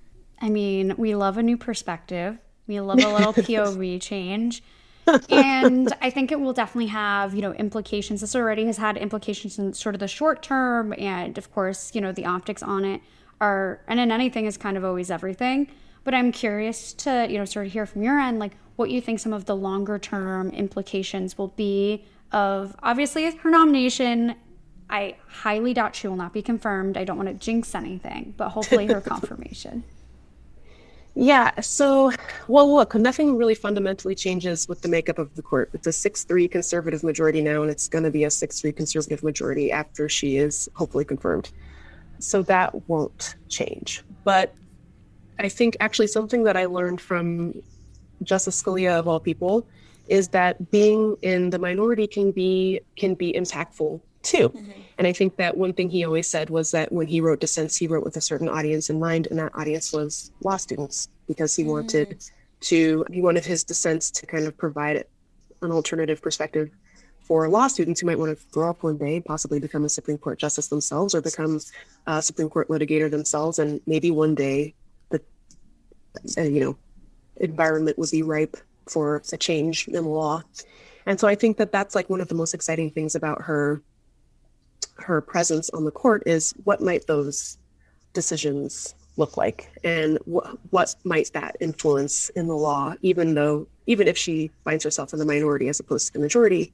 I mean, we love a new perspective. We love a little POV change. and I think it will definitely have, you know, implications. This already has had implications in sort of the short term. And of course, you know, the optics on it are, and in anything is kind of always everything. But I'm curious to, you know, sort of hear from your end, like what you think some of the longer term implications will be of obviously her nomination. I highly doubt she will not be confirmed. I don't want to jinx anything, but hopefully her confirmation. Yeah. So, well, look, nothing really fundamentally changes with the makeup of the court. It's a 6 3 conservative majority now, and it's going to be a 6 3 conservative majority after she is hopefully confirmed. So that won't change. But I think actually something that I learned from Justice Scalia, of all people, is that being in the minority can be can be impactful too. Mm-hmm. And I think that one thing he always said was that when he wrote dissents, he wrote with a certain audience in mind, and that audience was law students, because he wanted mm-hmm. to he wanted his dissents to kind of provide an alternative perspective for law students who might want to grow up one day, possibly become a Supreme Court justice themselves, or become a Supreme Court litigator themselves, and maybe one day the you know environment would be ripe for a change in law. And so I think that that's like one of the most exciting things about her her presence on the court is what might those decisions look like and what what might that influence in the law even though even if she finds herself in the minority as opposed to the majority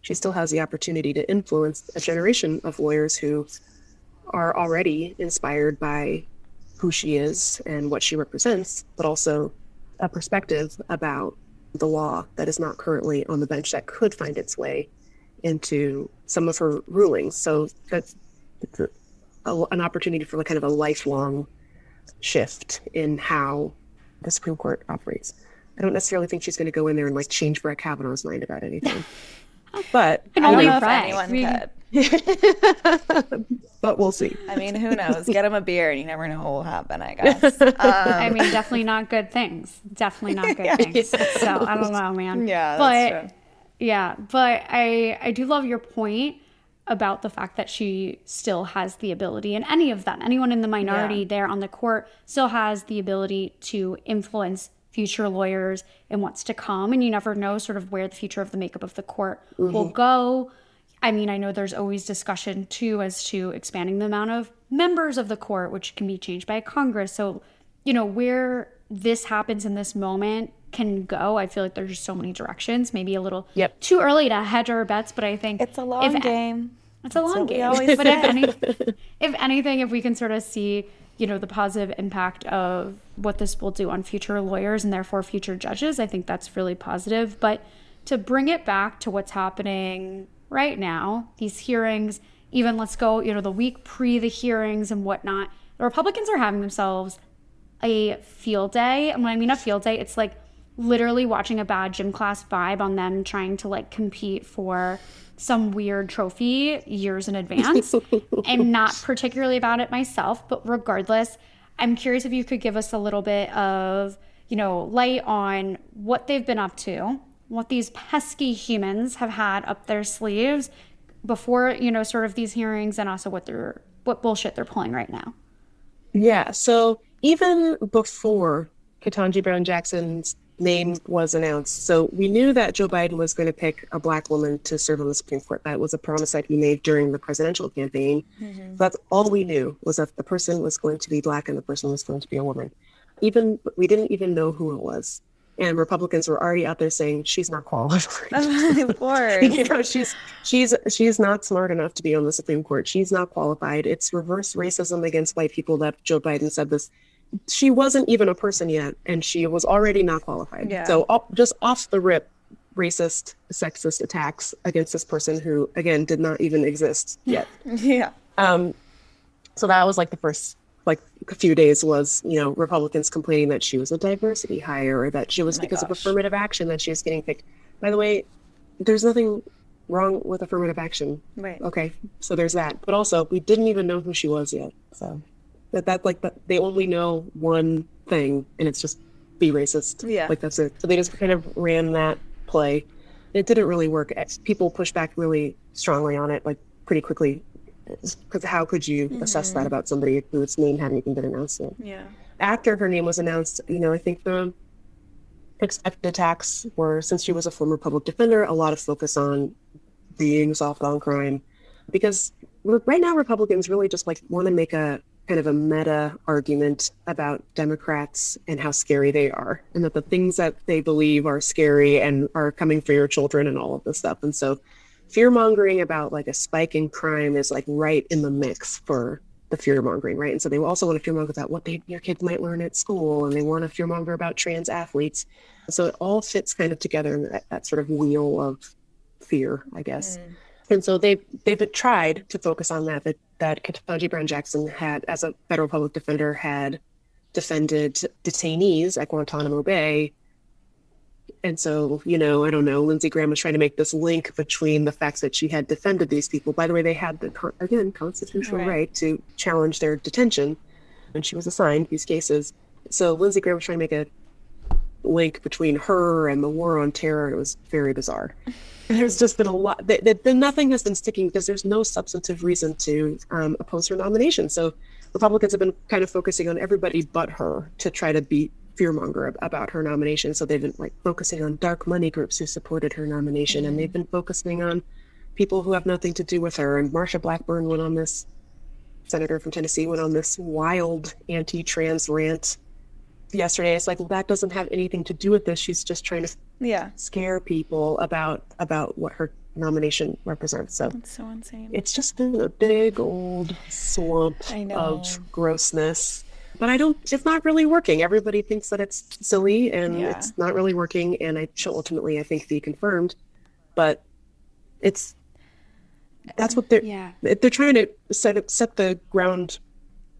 she still has the opportunity to influence a generation of lawyers who are already inspired by who she is and what she represents but also a perspective about the law that is not currently on the bench that could find its way into some of her rulings. So that's a, a, an opportunity for like kind of a lifelong shift in how the Supreme Court operates. I don't necessarily think she's going to go in there and like change Brett Kavanaugh's mind about anything, but I don't only know if anyone We- could. but we'll see. I mean, who knows? Get him a beer, and you never know what will happen. I guess. Um, I mean, definitely not good things. Definitely not good things. So I don't know, man. Yeah, but true. yeah, but I I do love your point about the fact that she still has the ability, and any of them, anyone in the minority Yeah. there on the court, still has the ability to influence future lawyers and what's to come. And you never know sort of where the future of the makeup of the court will go. I mean, I know there's always discussion too as to expanding the amount of members of the court, which can be changed by Congress. So, you know, where this happens in this moment can go. I feel like there's just so many directions. Maybe a little Yep. too early to hedge our bets, but I think it's a long if- game. It's a long game. always but if, any, if anything, if we can sort of see, you know, the positive impact of what this will do on future lawyers and therefore future judges, I think that's really positive. But to bring it back to what's happening right now, these hearings, even let's go, you know, the week pre the hearings and whatnot, the Republicans are having themselves a field day. And when I mean a field day, it's like literally watching a bad gym class vibe on them trying to like compete for some weird trophy years in advance. I'm not particularly about it myself, but regardless, I'm curious if you could give us a little bit of, you know, light on what they've been up to, what these pesky humans have had up their sleeves before, you know, sort of these hearings and also what they're what bullshit they're pulling right now. Yeah. So even before Ketanji Brown Jackson's name was announced, so we knew that Joe Biden was going to pick a black woman to serve on the Supreme Court. That was a promise that he made during the presidential campaign. Mm-hmm. That's all we knew was that the person was going to be black and the person was going to be a woman. Even we didn't even know who it was. And Republicans were already out there saying she's not qualified. of course. you know she's she's she's not smart enough to be on the supreme court she's not qualified it's reverse racism against white people that joe biden said this she wasn't even a person yet and she was already not qualified Yeah. so just off the rip racist sexist attacks against this person who again did not even exist yet Yeah. um, so that was like the first like a few days was you know Republicans complaining that she was a diversity hire or that she oh was because of affirmative action that she was getting picked. By the way, there's nothing wrong with affirmative action. Right. Okay, so there's that. But also, we didn't even know who she was yet. So that that like that they only know one thing, and it's just be racist. Yeah. like that's it. So they just kind of ran that play. It didn't really work. People pushed back really strongly on it, like pretty quickly. Because how could you assess that mm-hmm. about somebody whose name hadn't even been announced yet? Yeah. after her name was announced, you know, I think the expected attacks were since she was a former public defender, a lot of focus on being soft on crime, because right now Republicans really just like want to make a kind of a meta argument about Democrats and how scary they are, and that the things that they believe are scary and are coming for your children and all of this stuff, and so fear mongering about like a spike in crime is like right in the mix for the fear mongering, right? And so they also want to fear monger about what they, your kids might learn at school, and they want to fear monger about trans athletes. So it all fits kind of together in that, that sort of wheel of fear, I guess. Mm. And so they've they've tried to focus on that. That that Ketanji Brown Jackson had, as a federal public defender, had defended detainees at Guantanamo Bay. And so, you know, I don't know, Lindsey Graham was trying to make this link between the facts that she had defended these people. By the way, they had the, con- again, constitutional Right. right to challenge their detention when she was assigned these cases. So Lindsey Graham was trying to make a link between her and the war on terror. It was very bizarre. There's just been a lot, that, that, that nothing has been sticking because there's no substantive reason to um, oppose her nomination. So Republicans have been kind of focusing on everybody but her to try to beat fearmonger ab- about her nomination. So they've been like focusing on dark money groups who supported her nomination, and they've been focusing on people who have nothing to do with her. And Marsha Blackburn went on this, senator from Tennessee, went on this wild anti-trans rant yesterday. It's like, well, that doesn't have anything to do with this. She's just trying to Yeah. scare people about about what her nomination represents. So It's so insane. it's just been a big old swamp of grossness. But I don't. It's not really working. Everybody thinks that it's silly, and Yeah. it's not really working. And I shall ultimately, I think, be confirmed. But it's that's what they're Yeah. they're trying to set it, set the ground,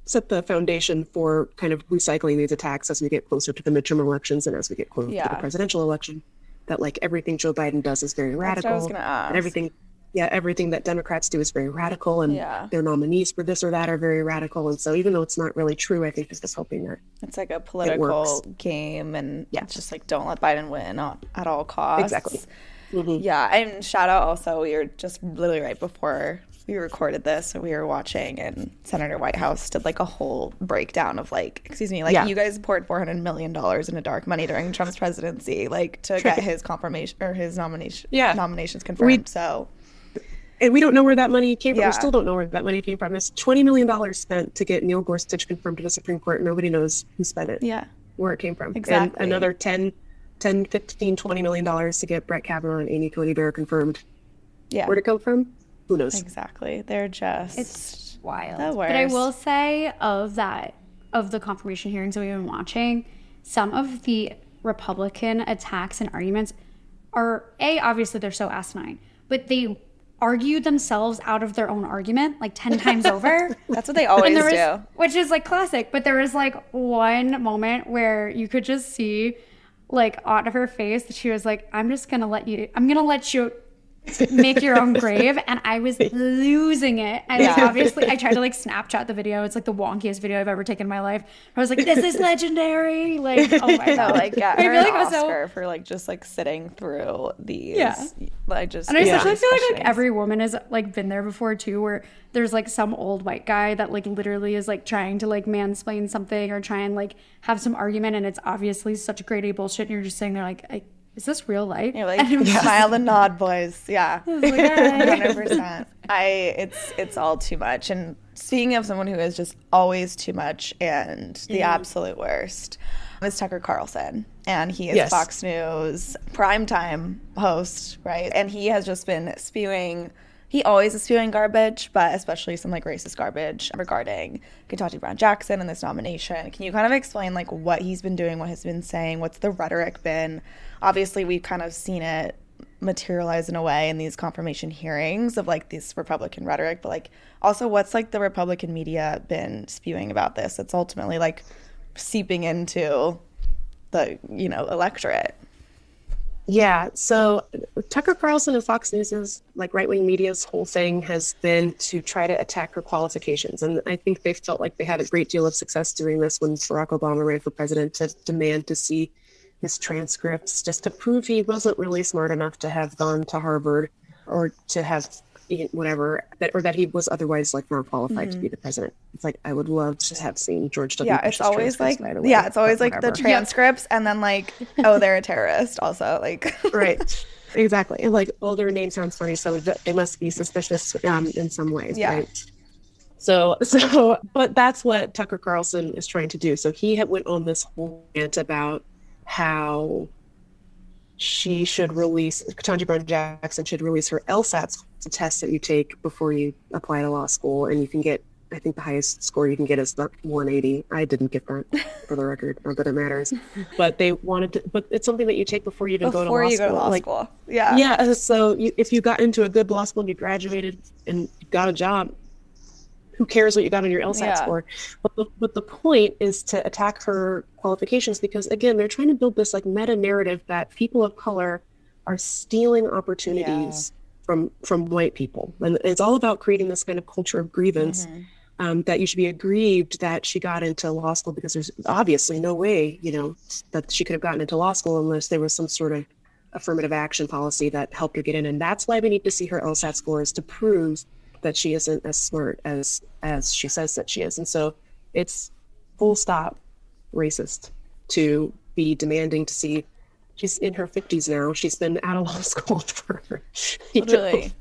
set the foundation for kind of recycling these attacks as we get closer to the midterm elections and as we get closer to the presidential election. That like everything Joe Biden does is very That's radical. I was gonna ask. And everything yeah, everything that Democrats do is very radical, and Yeah. their nominees for this or that are very radical. And so, even though it's not really true, I think they're just hoping that It's like a political game, and Yeah. it's just like don't let Biden win at all costs. Exactly. Mhm. Yeah, and shout out also. We were just literally right before we recorded this, we were watching, and Senator Whitehouse did like a whole breakdown of like, excuse me, like Yeah. you guys poured four hundred million dollars into dark money during Trump's presidency, like to get his confirmation or his nomination, Yeah. nominations confirmed. so and we don't know where that money came from. Yeah. We still don't know where that money came from. It's twenty million dollars spent to get Neil Gorsuch confirmed to the Supreme Court. Nobody knows who spent it, yeah, where it came from. Exactly. And another 10, 10, 15, 20 million dollars to get Brett Kavanaugh and Amy Coney Barrett confirmed. yeah, Where'd it come from? Who knows? exactly. They're just It's wild. The But I will say of that of the confirmation hearings that we've been watching, some of the Republican attacks and arguments are a obviously they're so asinine, but they argue themselves out of their own argument like ten times over. that's what they always there do. which is like classic. But there was like one moment where you could just see, like, out of her face that she was like, "I'm just gonna let you. I'm gonna let you." Make your own grave and i was losing it and Yeah. obviously i tried to like snapchat the video it's like the wonkiest video i've ever taken in my life i was like this is legendary like oh my So god like get I her feel an like I was so- for like just like sitting through these. Yeah. I just And I yeah, especially feel like, like every woman has like been there before too, where there's like some old white guy that like literally is like trying to like mansplain something or try and like have some argument, and it's obviously such grade A bullshit, and you're just sitting there like, I, is this real life? You're like And it smile and nod, boys. Yeah, I was like, "Ah." hundred percent. I it's it's all too much. And speaking of someone who is just always too much and the Mm-hmm. absolute worst, is Tucker Carlson, and he is Yes. Fox News primetime host, right? And he has just been spewing. He always is spewing garbage, but especially some like racist garbage regarding Ketanji Brown Jackson and this nomination. Can you kind of explain like what he's been doing, what he's been saying, what's the rhetoric been? Obviously, we've kind of seen it materialize in a way in these confirmation hearings of like this Republican rhetoric, but like also what's like the Republican media been spewing about this? It's ultimately like seeping into the you know electorate. Yeah. So Tucker Carlson and Fox News's like right wing media's whole thing has been to try to attack her qualifications. And I think they felt like they had a great deal of success doing this when Barack Obama ran for president to demand to see his transcripts just to prove he wasn't really smart enough to have gone to Harvard or to have whatever that or that he was otherwise like more qualified to be the president. It's like I would love to have seen George W. Yeah, it's always like right away, yeah, it's always but like the whatever. transcripts and then like oh they're a terrorist also like right exactly and like older name sounds funny so they must be suspicious um, in some ways Yeah. right so so but that's what tucker carlson is trying to do so he had went on this whole rant about how she should release Ketanji Brown Jackson should release her a test that you take before you apply to law school, and you can get. I think the highest score you can get is the 180. I didn't get that, for the record. Not that it matters, but they wanted to. But it's something that you take before you even go to before law you school. go to law like, school. Yeah. yeah. So you, if you got into a good law school and you graduated and got a job, who cares what you got on your LSAT Yeah. score? But the, but the point is to attack her qualifications because again, they're trying to build this like meta narrative that people of color are stealing opportunities from from white people, and it's all about creating this kind of culture of grievance. Mm-hmm. Um, that you should be aggrieved that she got into law school because there's obviously no way, you know, that she could have gotten into law school unless there was some sort of affirmative action policy that helped her get in. And that's why we need to see her LSAT scores to prove that she isn't as smart as as she says that she is. And so it's full stop racist to be demanding to see she's in her 50s now. She's been out of law school for you know, Literally.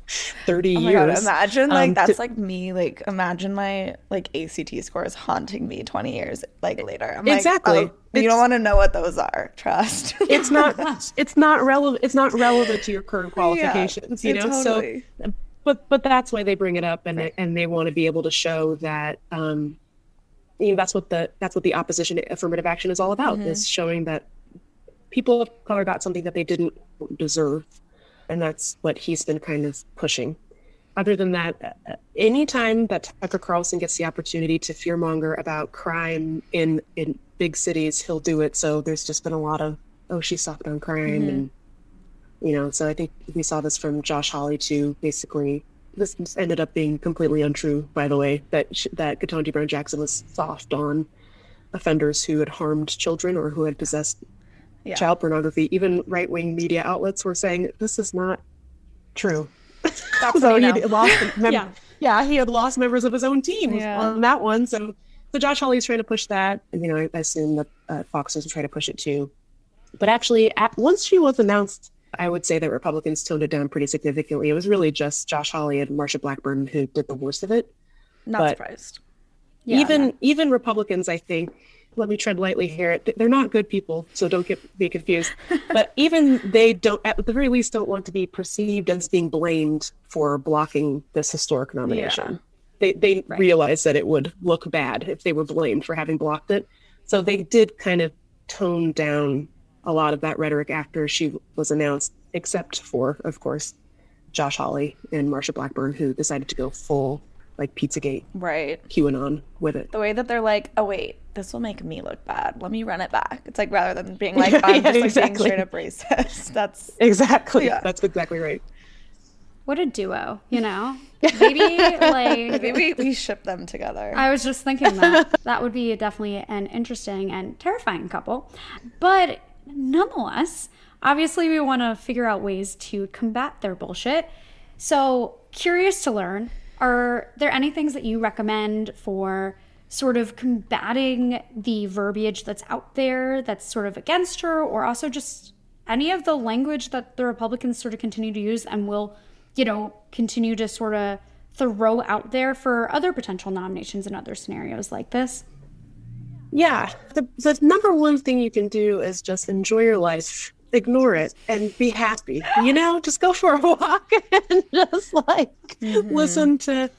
30 Oh years. god, imagine like Um, that's to- like me, like imagine my like ACT scores haunting me 20 years like later. I'm like, Exactly. oh, you don't want to know what those are. Trust. it's not it's not relevant it's not relevant to your current qualifications you know totally- so but but that's why they bring it up and they, and they want to be able to show that um you know that's what the that's what the opposition affirmative action is all about Mm-hmm. is showing that people of color got something that they didn't deserve. And that's what he's been kind of pushing. Other than that uh, anytime that tucker carlson gets the opportunity to fearmonger about crime in in big cities he'll do it. So there's just been a lot of oh she's soft on crime and You know, so I think we saw this from Josh Hawley too. Basically, this ended up being completely untrue. By the way, that sh- that Ketanji Brown Jackson was soft on offenders who had harmed children or who had possessed Yeah. child pornography. Even right wing media outlets were saying this is not true. So he lost mem- Yeah. yeah. he had lost members of his own team Yeah. on that one. So so Josh Hawley's trying to push that. And, you know, I, I assume that uh, Fox is trying to push it too. But actually, at, once she was announced, I would say that Republicans toned it down pretty significantly. It was really just Josh Hawley and Marsha Blackburn who did the worst of it. Not but- surprised. Yeah, even even Republicans, I think, let me tread lightly here. They're not good people, so don't get be confused. but even they don't, at the very least, don't want to be perceived as being blamed for blocking this historic nomination. They they realize that it would look bad if they were blamed for having blocked it. So they did kind of tone down a lot of that rhetoric after she was announced, except for, of course, Josh Hawley and Marsha Blackburn, who decided to go full like Pizzagate Right. QAnon with it. The way that they're like, oh wait, this will make me look bad. Let me run it back. It's like rather than being like, I'm just like exactly. being straight up racist. That's Exactly. Yeah. That's exactly right. What a duo, you know? Maybe like maybe we, we ship them together. I was just thinking that that would be definitely an interesting and terrifying couple. But nonetheless, obviously, we want to figure out ways to combat their bullshit. So, curious to learn are there any things that you recommend for sort of combating the verbiage that's out there that's sort of against her, or also just any of the language that the Republicans sort of continue to use and will, you know, continue to sort of throw out there for other potential nominations and other scenarios like this? Yeah. The, the number one thing you can do is just enjoy your life, ignore it, and be happy. You know, just go for a walk and just like mm-hmm. listen to,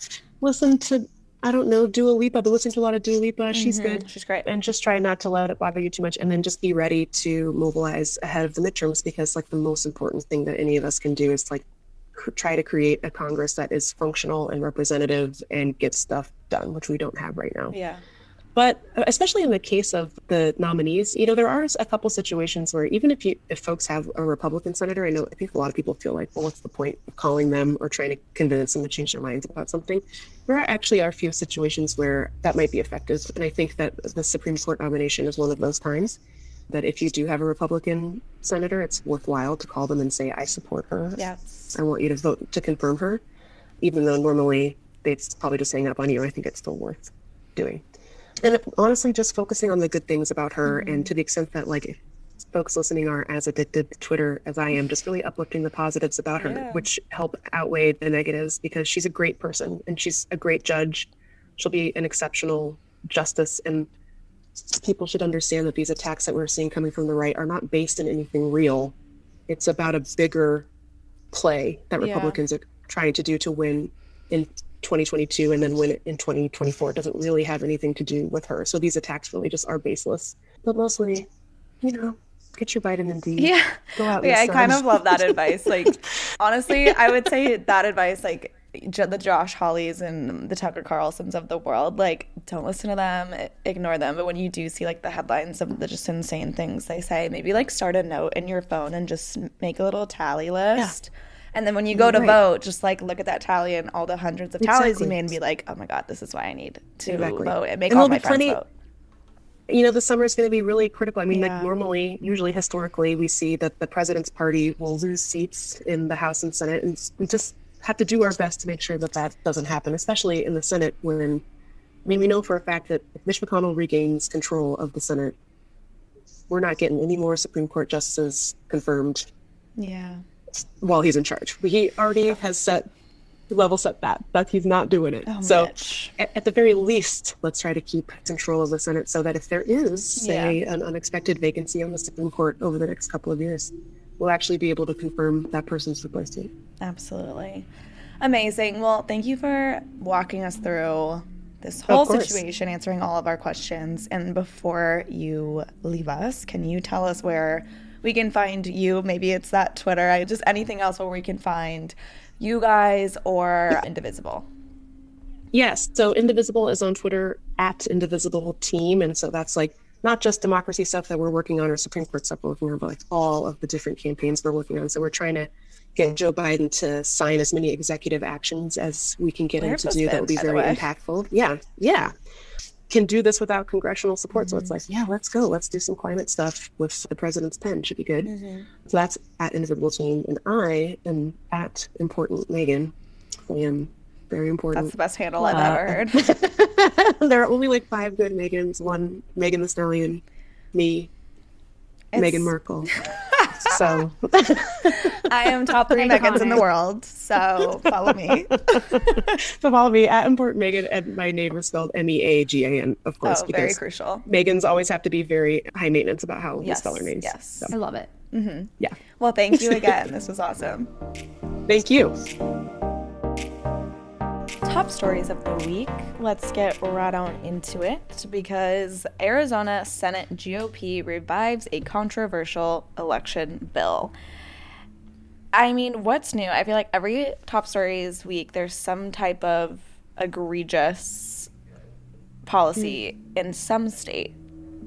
listen to, I don't know, Dua Lipa, but listen to a lot of Dua Lipa. She's mm-hmm. good. She's great. And just try not to let it bother you too much. And then just be ready to mobilize ahead of the midterms because, like, the most important thing that any of us can do is like cr- try to create a Congress that is functional and representative and get stuff done, which we don't have right now. Yeah. But uh, especially in the case of the nominees, you know, there are a couple situations where even if you if folks have a Republican senator, I know I think a lot of people feel like, well, what's the point of calling them or trying to convince them to change their minds about something? There are actually are a few situations where that might be effective, and I think that the Supreme Court nomination is one of those times. That if you do have a Republican senator, it's worthwhile to call them and say, "I support her. Yeah. I want you to vote to confirm her," even though normally they'd probably just hang up on you. I think it's still worth doing and honestly just focusing on the good things about her and mm-hmm. to the extent that like folks listening are as addicted to twitter as i am just really uplifting the positives about her Yeah. which help outweigh the negatives because she's a great person and she's a great judge she'll be an exceptional justice and people should understand that these attacks that we're seeing coming from the right are not based in anything real it's about a bigger play that Yeah. republicans are trying to do to win in 2022 and then win it in 2024 it doesn't really have anything to do with her so these attacks really just are baseless but mostly you know get your vitamin d Yeah. go out Yeah, I kind of love that advice. Like, honestly, I would say that advice, like the Josh Hawleys and the Tucker Carlsons of the world, like, don't listen to them, ignore them. But when you do see like the headlines of the just insane things they say, maybe like start a note in your phone and just make a little tally list. And then when you mm, go to Right. vote, just like look at that tally and all the hundreds of tallies you Exactly. made and be like, oh my God, this is why I need to Exactly. vote and make And all my friends plenty- vote. you know the summer is going to be really critical i mean Yeah. like normally usually historically we see that the president's party will lose seats in the house and senate and we just have to do our best to make sure that that doesn't happen especially in the senate when i mean we know for a fact that if mitch mcconnell regains control of the senate we're not getting any more supreme court justices confirmed Yeah. While he's in charge he already has set level set that that he's not doing it Oh, so at, at the very least, let's try to keep control of the Senate so that if there is, say, an unexpected vacancy on the Supreme Court over the next couple of years, we'll actually be able to confirm that person's replacement. Absolutely. Amazing. Well, thank you for walking us through this whole situation, answering all of our questions. And before you leave us, can you tell us where we can find you? Maybe it's that Twitter, I just anything else where we can find you guys or Indivisible. Yes. So Indivisible is on Twitter at Indivisible Team. And so that's like not just democracy stuff that we're working on or Supreme Court stuff we're working on, but like all of the different campaigns we're working on. So we're trying to get Joe Biden to sign as many executive actions as we can get him to do that would be very impactful. Yeah, yeah. Can do this without congressional support. Mm-hmm. So it's like, yeah, let's go. Let's do some climate stuff with the president's pen. Should be good. Mm-hmm. So that's at Indivisible Team. And I am at Important Megan. I am very important. That's the best handle I've uh, ever heard. there are only like five good Megans. One Megan Thee Stallion, me, it's... Meghan Markle. so I am top three Megans in the world. So follow me. so follow me at Important Megan, and my name is spelled M E A G A N, of course. Oh, very crucial. Megans always have to be very high maintenance about how yes, we spell our names. Yes, so. I love it. Mm-hmm. Yeah. Well, thank you again. this was awesome. Thank you top stories of the week. Let's get right on into it because Arizona Senate GOP revives a controversial election bill. I mean, what's new? I feel like every top stories week there's some type of egregious policy mm. in some state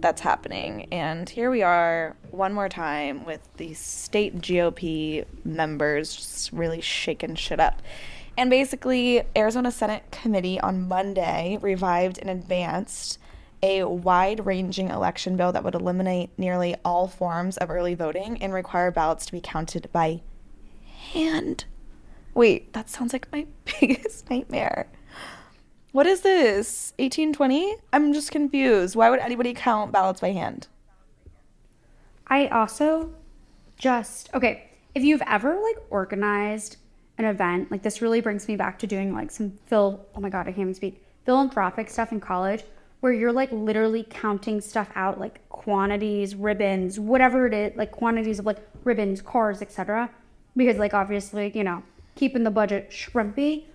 that's happening. And here we are one more time with the state GOP members just really shaking shit up. And basically, Arizona Senate Committee on Monday revived and advanced a wide ranging election bill that would eliminate nearly all forms of early voting and require ballots to be counted by hand. Wait, that sounds like my biggest nightmare. What is this? 1820? I'm just confused. Why would anybody count ballots by hand? I also just, okay, if you've ever like organized an event. Like this really brings me back to doing like some phil oh my god, I can't even speak. Philanthropic stuff in college where you're like literally counting stuff out like quantities, ribbons, whatever it is, like quantities of like ribbons, cars, etc. Because like obviously, you know, keeping the budget shrimpy.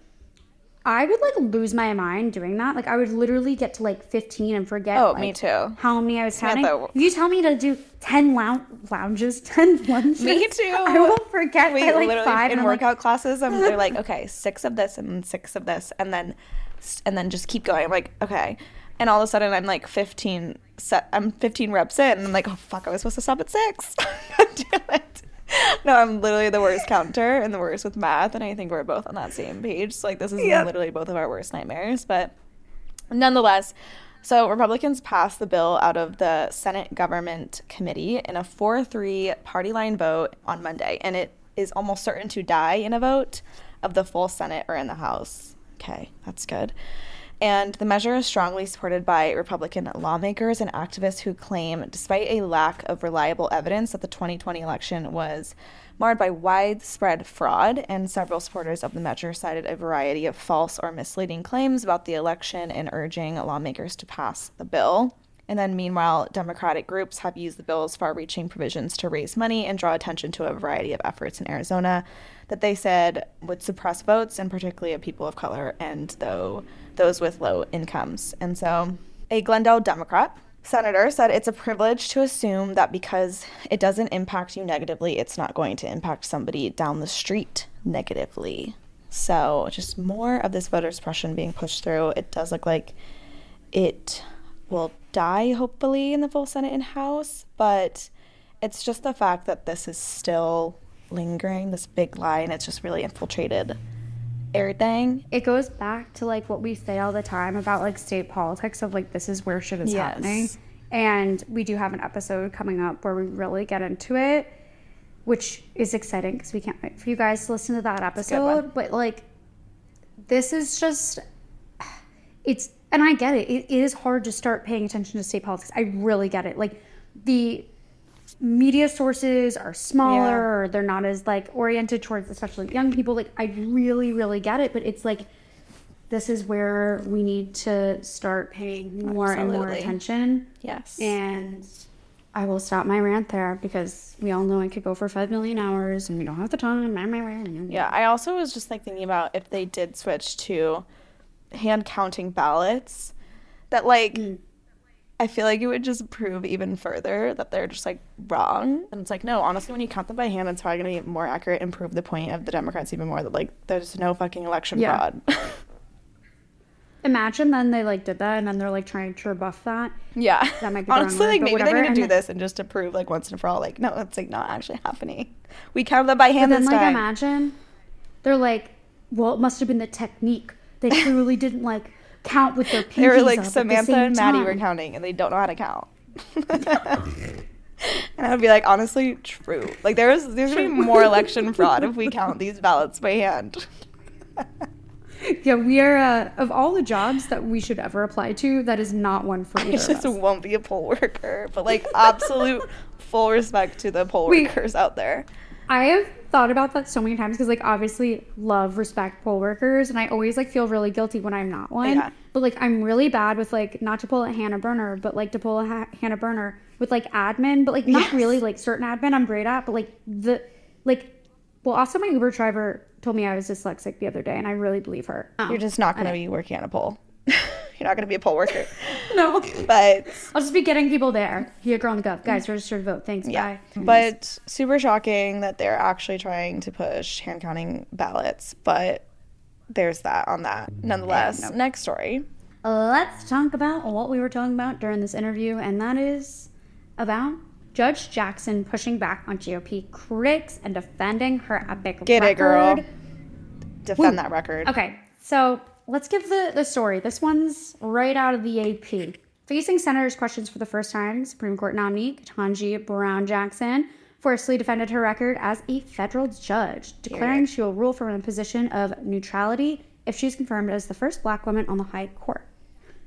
I would like lose my mind doing that. Like I would literally get to like 15 and forget. Oh, like, me too. How many I was counting? If you tell me to do 10 lounges, 10 lunges. Me too. I won't forget we by like five. In workout like, classes, I'm, they're like, okay, six of this and six of this, and then and then just keep going. I'm like, okay. And all of a sudden, I'm like 15 set. I'm 15 reps in, and I'm like, oh fuck, I was supposed to stop at six. It. no, I'm literally the worst counter and the worst with math, and I think we're both on that same page. So like this is yep. literally both of our worst nightmares. But nonetheless, so Republicans passed the bill out of the Senate Government Committee in a 4-3 party line vote on Monday, and it is almost certain to die in a vote of the full Senate or in the House. Okay, that's good. And the measure is strongly supported by Republican lawmakers and activists who claim, despite a lack of reliable evidence, that the 2020 election was marred by widespread fraud. And several supporters of the measure cited a variety of false or misleading claims about the election and urging lawmakers to pass the bill. And then, meanwhile, Democratic groups have used the bill's far reaching provisions to raise money and draw attention to a variety of efforts in Arizona that they said would suppress votes, and particularly of people of color and though those with low incomes. And so, a Glendale Democrat senator said it's a privilege to assume that because it doesn't impact you negatively, it's not going to impact somebody down the street negatively. So, just more of this voter suppression being pushed through. It does look like it will die, hopefully, in the full Senate and House, but it's just the fact that this is still lingering, this big lie, and it's just really infiltrated everything. It goes back to like what we say all the time about like state politics of like this is where shit is yes. happening. And we do have an episode coming up where we really get into it, which is exciting because we can't wait for you guys to listen to that episode. But like, this is just, it's, and I get it. it. It is hard to start paying attention to state politics. I really get it. Like, the media sources are smaller yeah. or they're not as like oriented towards especially young people like i really really get it but it's like this is where we need to start paying more Absolutely. and more attention yes and i will stop my rant there because we all know i could go for five million hours and we don't have the time yeah i also was just like thinking about if they did switch to hand counting ballots that like mm I feel like it would just prove even further that they're just like wrong. And it's like, no, honestly, when you count them by hand, it's probably going to be more accurate and prove the point of the Democrats even more that like there's no fucking election yeah. fraud. Imagine then they like did that and then they're like trying to rebuff that. Yeah. That might be the wrong Honestly, word, like maybe whatever, they need to and do then- this and just to prove like once and for all, like, no, it's like not actually happening. We counted them by hand But then this like time. imagine they're like, well, it must have been the technique. They clearly didn't like count with their pinkies they were like up at the Samantha same and Maddie time. were counting and they don't know how to count. and I would be like, honestly, true. Like there is there's gonna be more election fraud if we count these ballots by hand. Yeah, we are uh, of all the jobs that we should ever apply to. That is not one for I either of just us. won't be a poll worker. But like absolute full respect to the poll Wait. workers out there. I have thought about that so many times because, like, obviously, love, respect poll workers, and I always like feel really guilty when I'm not one. Yeah. But like, I'm really bad with like not to pull a Hannah Berner, but like to pull a ha- Hannah Berner with like admin, but like not Yes. really like certain admin I'm great at, but like the like. Well, also my Uber driver told me I was dyslexic the other day, and I really believe her. Oh, You're just not gonna be working on a poll. You're not gonna be a poll worker. no. But I'll just be getting people there. Here, girl on the gov, guys, register to vote. Thanks. yeah. Bye. But super shocking that they're actually trying to push hand counting ballots. But there's that on that. Nonetheless, next story. Let's talk about what we were talking about during this interview, and that is about Judge Jackson pushing back on GOP critics and defending her epic Get it, girl. record. Defend that record. Okay, so let's give the, the story. This one's right out of the AP. Facing senators' questions for the first time, Supreme Court nominee Ketanji Brown Jackson forcefully defended her record as a federal judge, declaring she will rule from a position of neutrality if she's confirmed as the first black woman on the High Court.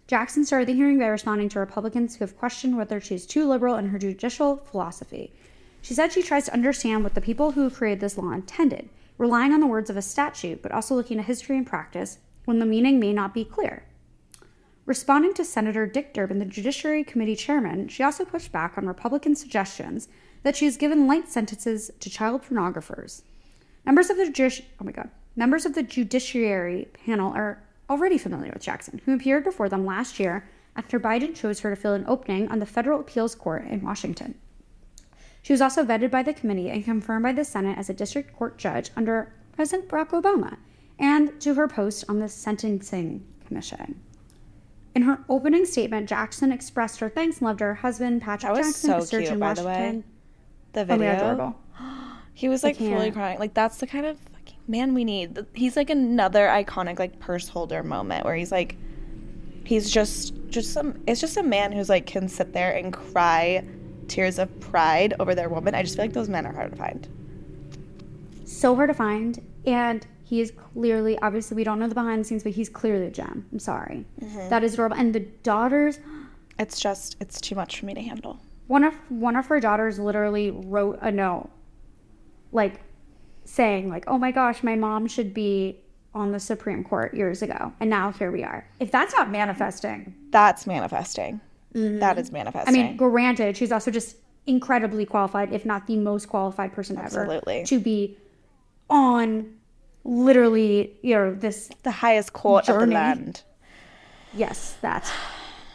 Jackson started the hearing by responding to Republicans who have questioned whether she's too liberal in her judicial philosophy. She said she tries to understand what the people who created this law intended, relying on the words of a statute, but also looking at history and practice when the meaning may not be clear. Responding to Senator Dick Durbin, the Judiciary Committee chairman, she also pushed back on Republican suggestions that she has given light sentences to child pornographers. Members of the judici- oh my god, members of the Judiciary panel are already familiar with Jackson, who appeared before them last year after Biden chose her to fill an opening on the Federal Appeals Court in Washington. She was also vetted by the committee and confirmed by the Senate as a district court judge under President Barack Obama and to her post on the Sentencing Commission. In her opening statement, Jackson expressed her thanks and loved her husband, Patrick Jackson, so a surgeon cute, in by the way. Washington. The Oh my video. adorable. he was like fully crying. Like that's the kind of fucking man we need. He's like another iconic like purse holder moment where he's like, he's just just some. It's just a man who's like can sit there and cry tears of pride over their woman. I just feel like those men are hard to find. so hard to find and he is clearly obviously we don't know the behind the scenes but he's clearly a gem i'm sorry Mm-hmm. That is adorable and the daughters It's just it's too much for me to handle. one of one of her daughters literally wrote a note like saying like oh my gosh my mom should be on the supreme court years ago and now here we are if that's not manifesting That's manifesting. That is manifesting. i mean granted she's also just incredibly qualified if not the most qualified person Absolutely. ever to be on literally you know this the highest court of the land. Yes, that's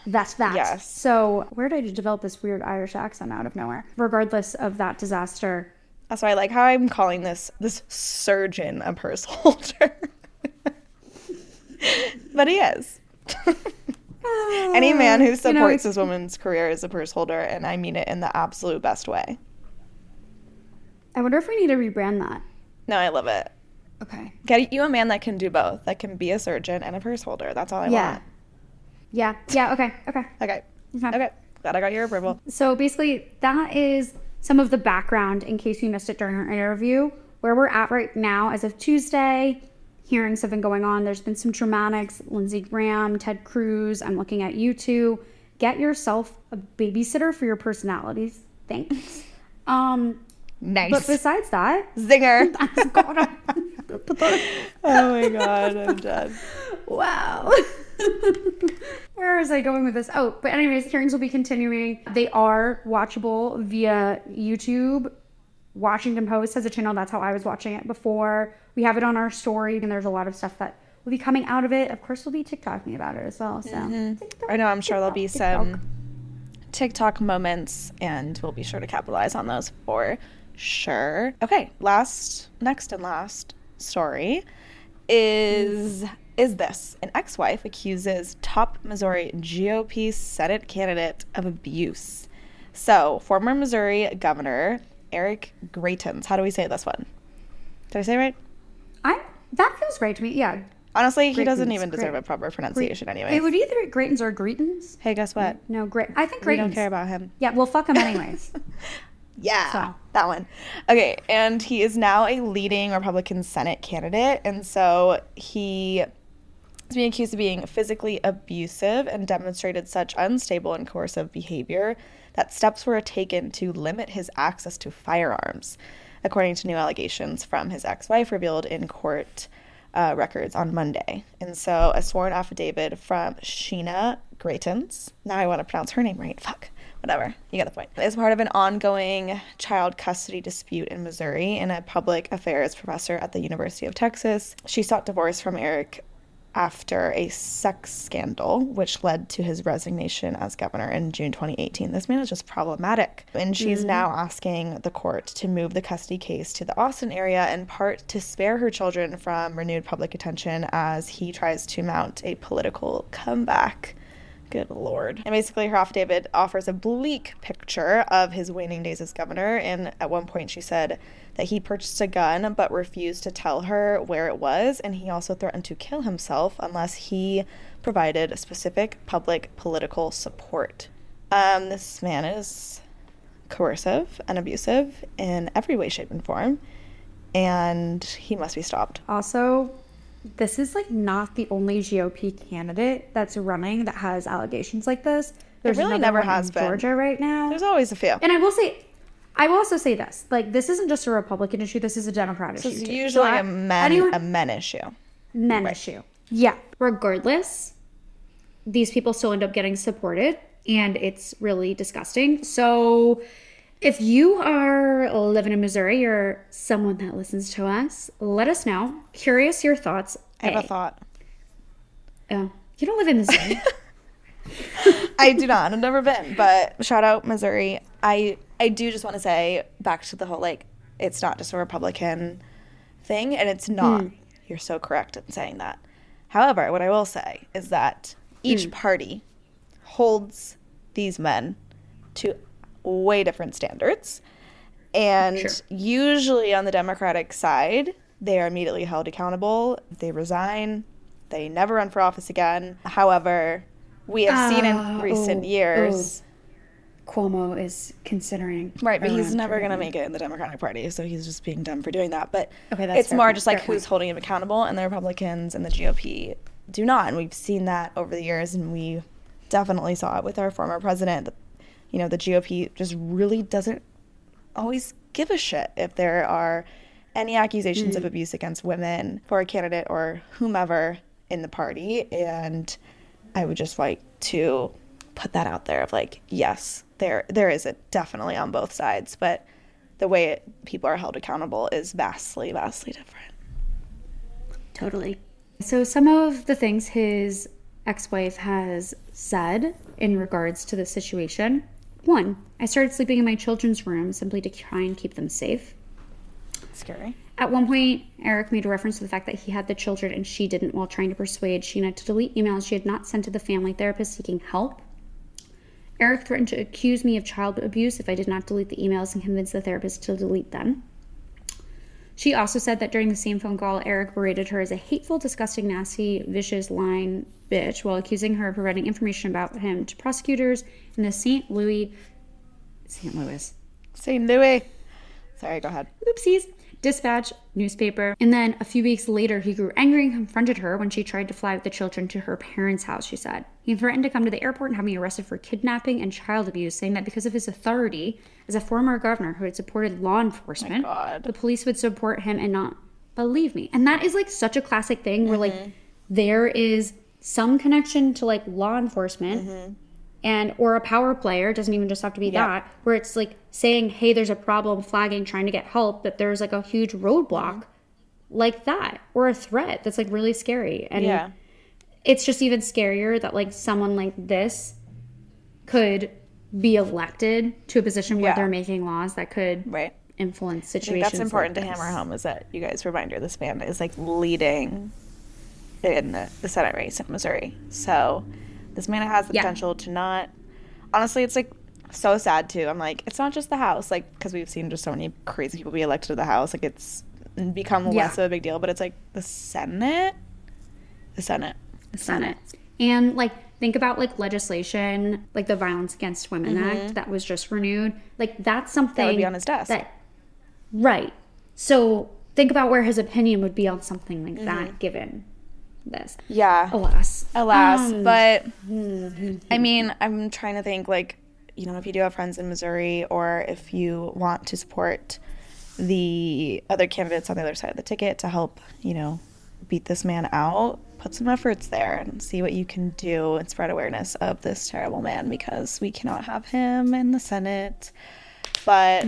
that's that. Yes. So where did I develop this weird Irish accent out of nowhere? Regardless of that disaster. That's why I like how I'm calling this this surgeon a purse holder. but he is. Any uh, man who You know, supports his woman's career is a purse holder, and I mean it in the absolute best way. I wonder if we need to rebrand that. No, I love it. Okay. Get you a man that can do both, that can be a surgeon and a purse holder. That's all I Yeah. want. Yeah. Yeah. Okay. Okay. Okay. Okay. Okay. Glad I got your approval. So basically, that is some of the background in case you missed it during our interview. Where we're at right now, as of Tuesday, hearings have been going on. There's been some dramatics. Lindsey Graham, Ted Cruz. I'm looking at you two. Get yourself a babysitter for your personalities. Thanks. Um, Nice. but besides that, Zinger. God, oh my god, I'm dead. wow. Where was I going with this? Oh, but anyways, hearings will be continuing. They are watchable via YouTube. Washington Post has a channel. That's how I was watching it before. We have it on our story, and there's a lot of stuff that will be coming out of it. Of course, we'll be TikToking about it as well. So mm-hmm. I know, I'm sure there'll be TikTok. some TikTok moments, and we'll be sure to capitalize on those for sure. Okay, last, next and last story is is this an ex wife accuses top Missouri GOP Senate candidate of abuse. So, former Missouri Governor Eric Greitens. How do we say this one? Did I say it right? I that feels right to me. Yeah. Honestly, he doesn't even deserve a proper pronunciation anyway. It would be either Greitens or Greetons. hey, guess what? No, great. I think We don't care about him. Yeah, well, fuck him anyways. Yeah, So. that one. Okay, and he is now a leading Republican Senate candidate, and so he is being accused of being physically abusive and demonstrated such unstable and coercive behavior that steps were taken to limit his access to firearms, according to new allegations from his ex-wife revealed in court uh, records on Monday. And so, a sworn affidavit from Sheena Greitens. Now I want to pronounce her name right. Fuck. Whatever. You get the point. As part of an ongoing child custody dispute in Missouri, and a public affairs professor at the University of Texas, she sought divorce from Eric after a sex scandal, which led to his resignation as governor in June 2018. This man is just problematic. And she's mm-hmm. now asking the court to move the custody case to the Austin area, in part to spare her children from renewed public attention as he tries to mount a political comeback. Good lord. And basically, her affidavit offers a bleak picture of his waning days as governor. And at one point, she said that he purchased a gun but refused to tell her where it was. And he also threatened to kill himself unless he provided specific public political support. Um, this man is coercive and abusive in every way, shape, and form. And he must be stopped. also, this is like not the only GOP candidate that's running that has allegations like this. There's really never has been. Georgia right now. There's always a few. and I will say, I will also say this: like, this isn't just a Republican issue. This is a Democrat issue. It's too. usually So a men, anyone- a men issue. men issue. Yeah. regardless, these people still end up getting supported, and it's really disgusting. So, if you are living in Missouri, you're someone that listens to us, let us know. Curious your thoughts. I have A. a thought. Oh, you don't live in Missouri. I do not. I've never been, but shout out Missouri. I I do just want to say back to the whole like it's not just a Republican thing, and it's not. Hmm. You're so correct in saying that. However, what I will say is that each hmm. party holds these men to way different standards. And usually on the Democratic side, they are immediately held accountable. They resign, they never run for office again. However, we have seen in uh, recent oh, years. Oh. Cuomo is considering. Right, but he's never going to make it in the Democratic Party, so he's just being dumb for doing that. But Okay, that's it's more point, just like fair who's point. holding him accountable, and the Republicans and the GOP do not. And we've seen that over the years, and we definitely saw it with our former president. You know, the GOP just really doesn't always give a shit if there are any accusations Mm. of abuse against women for a candidate or whomever in the party. And I would just like to put that out there of like, yes, there there is it definitely on both sides, but the way it, people are held accountable is vastly, vastly different. totally. So, some of the things his ex wife has said in regards to the situation one, I started sleeping in my children's room simply to try and keep them safe. Scary. At one point, Eric made a reference to the fact that he had the children and she didn't while trying to persuade Sheena to delete emails she had not sent to the family therapist seeking help. Eric threatened to accuse me of child abuse if I did not delete the emails and convince the therapist to delete them. She also said that during the same phone call, Eric berated her as a hateful, disgusting, nasty, vicious, lying bitch while accusing her of providing information about him to prosecutors in the St. Louis, St. Louis, St. Louis. Sorry, go ahead. oopsies, dispatch newspaper. And then a few weeks later, he grew angry and confronted her when she tried to fly with the children to her parents' house, she said. He threatened to come to the airport and have me arrested for kidnapping and child abuse, saying that because of his authority as a former governor who had supported law enforcement, oh God. the police would support him and not believe me. And that is like such a classic thing where like mm-hmm. there is some connection to like law enforcement mm-hmm. and or a power player doesn't even just have to be that where it's like saying hey there's a problem flagging trying to get help but there's like a huge roadblock mm-hmm. like that or a threat that's like really scary and Yeah. it's just even scarier that like someone like this could be elected to a position where Yeah. they're making laws that could Right. influence situations that's important like to hammer home is that you guys reminder this band is like leading in the Senate race in Missouri. So this man has the Yeah. potential to not. Honestly, it's like so sad too. I'm like, it's not just the House, like because we've seen just so many crazy people be elected to the House. Like it's become Yeah. less of a big deal, but it's like the Senate, the Senate. the Senate. And like think about like legislation, like the Violence Against Women Act that was just renewed. Like that's something Mm-hmm. That would be on his desk. That, right. So think about where his opinion would be on something like Mm-hmm. that, given this. Yeah. Alas, Alas, Um, but I mean, I'm trying to think like, you know, if you do have friends in Missouri or if you want to support the other candidates on the other side of the ticket to help, you know, beat this man out, put some efforts there and see what you can do and spread awareness of this terrible man because we cannot have him in the Senate. But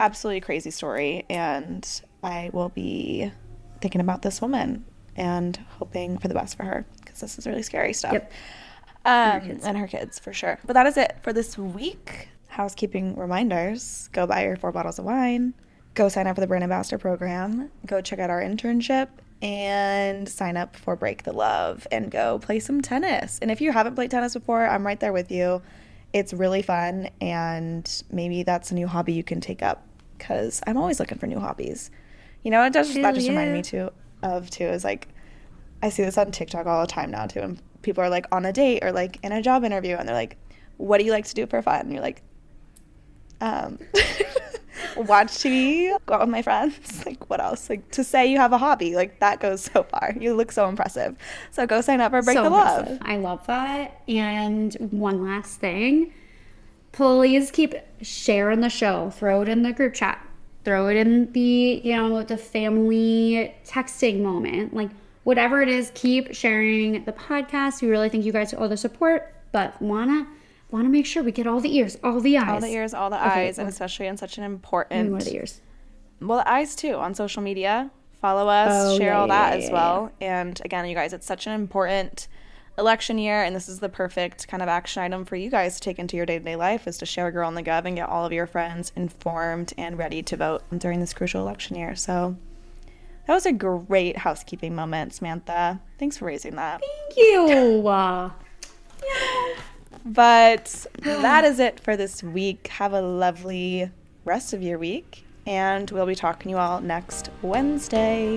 absolutely crazy story and I will be thinking about this woman and hoping for the best for her because this is really scary stuff. Yep. Um, and her kids for sure. But that is it for this week. Housekeeping reminders go buy your four bottles of wine, go sign up for the brand ambassador program, go check out our internship, and sign up for Break the Love and go play some tennis. And if you haven't played tennis before, I'm right there with you. It's really fun, and maybe that's a new hobby you can take up because I'm always looking for new hobbies. You know, it does that just remind me too of too is like I see this on TikTok all the time now too, and people are like on a date or like in a job interview, and they're like, "What do you like to do for fun?" And you're like, um, "Watch TV, go out with my friends." Like, what else? Like to say you have a hobby, like that goes so far. You look so impressive. So go sign up for Break so the Love. I love that. And one last thing, please keep sharing the show. Throw it in the group chat. Throw it in the you know the family texting moment. Like whatever it is, keep sharing the podcast. We really thank you guys for all the support, but wanna wanna make sure we get all the ears, all the eyes, All the ears, all the Okay, eyes, and especially in such an important more the ears. well the eyes too on social media follow us Oh, share yeah, all yeah, that yeah, as well and again you guys it's such an important election year and this is the perfect kind of action item for you guys to take into your day-to-day life is to share girl on the gov and get all of your friends informed and ready to vote during this crucial election year. So that was a great housekeeping moment samantha. Thanks for raising that. Thank you. Uh, but that is it for this week. Have a lovely rest of your week and we'll be talking to you all next wednesday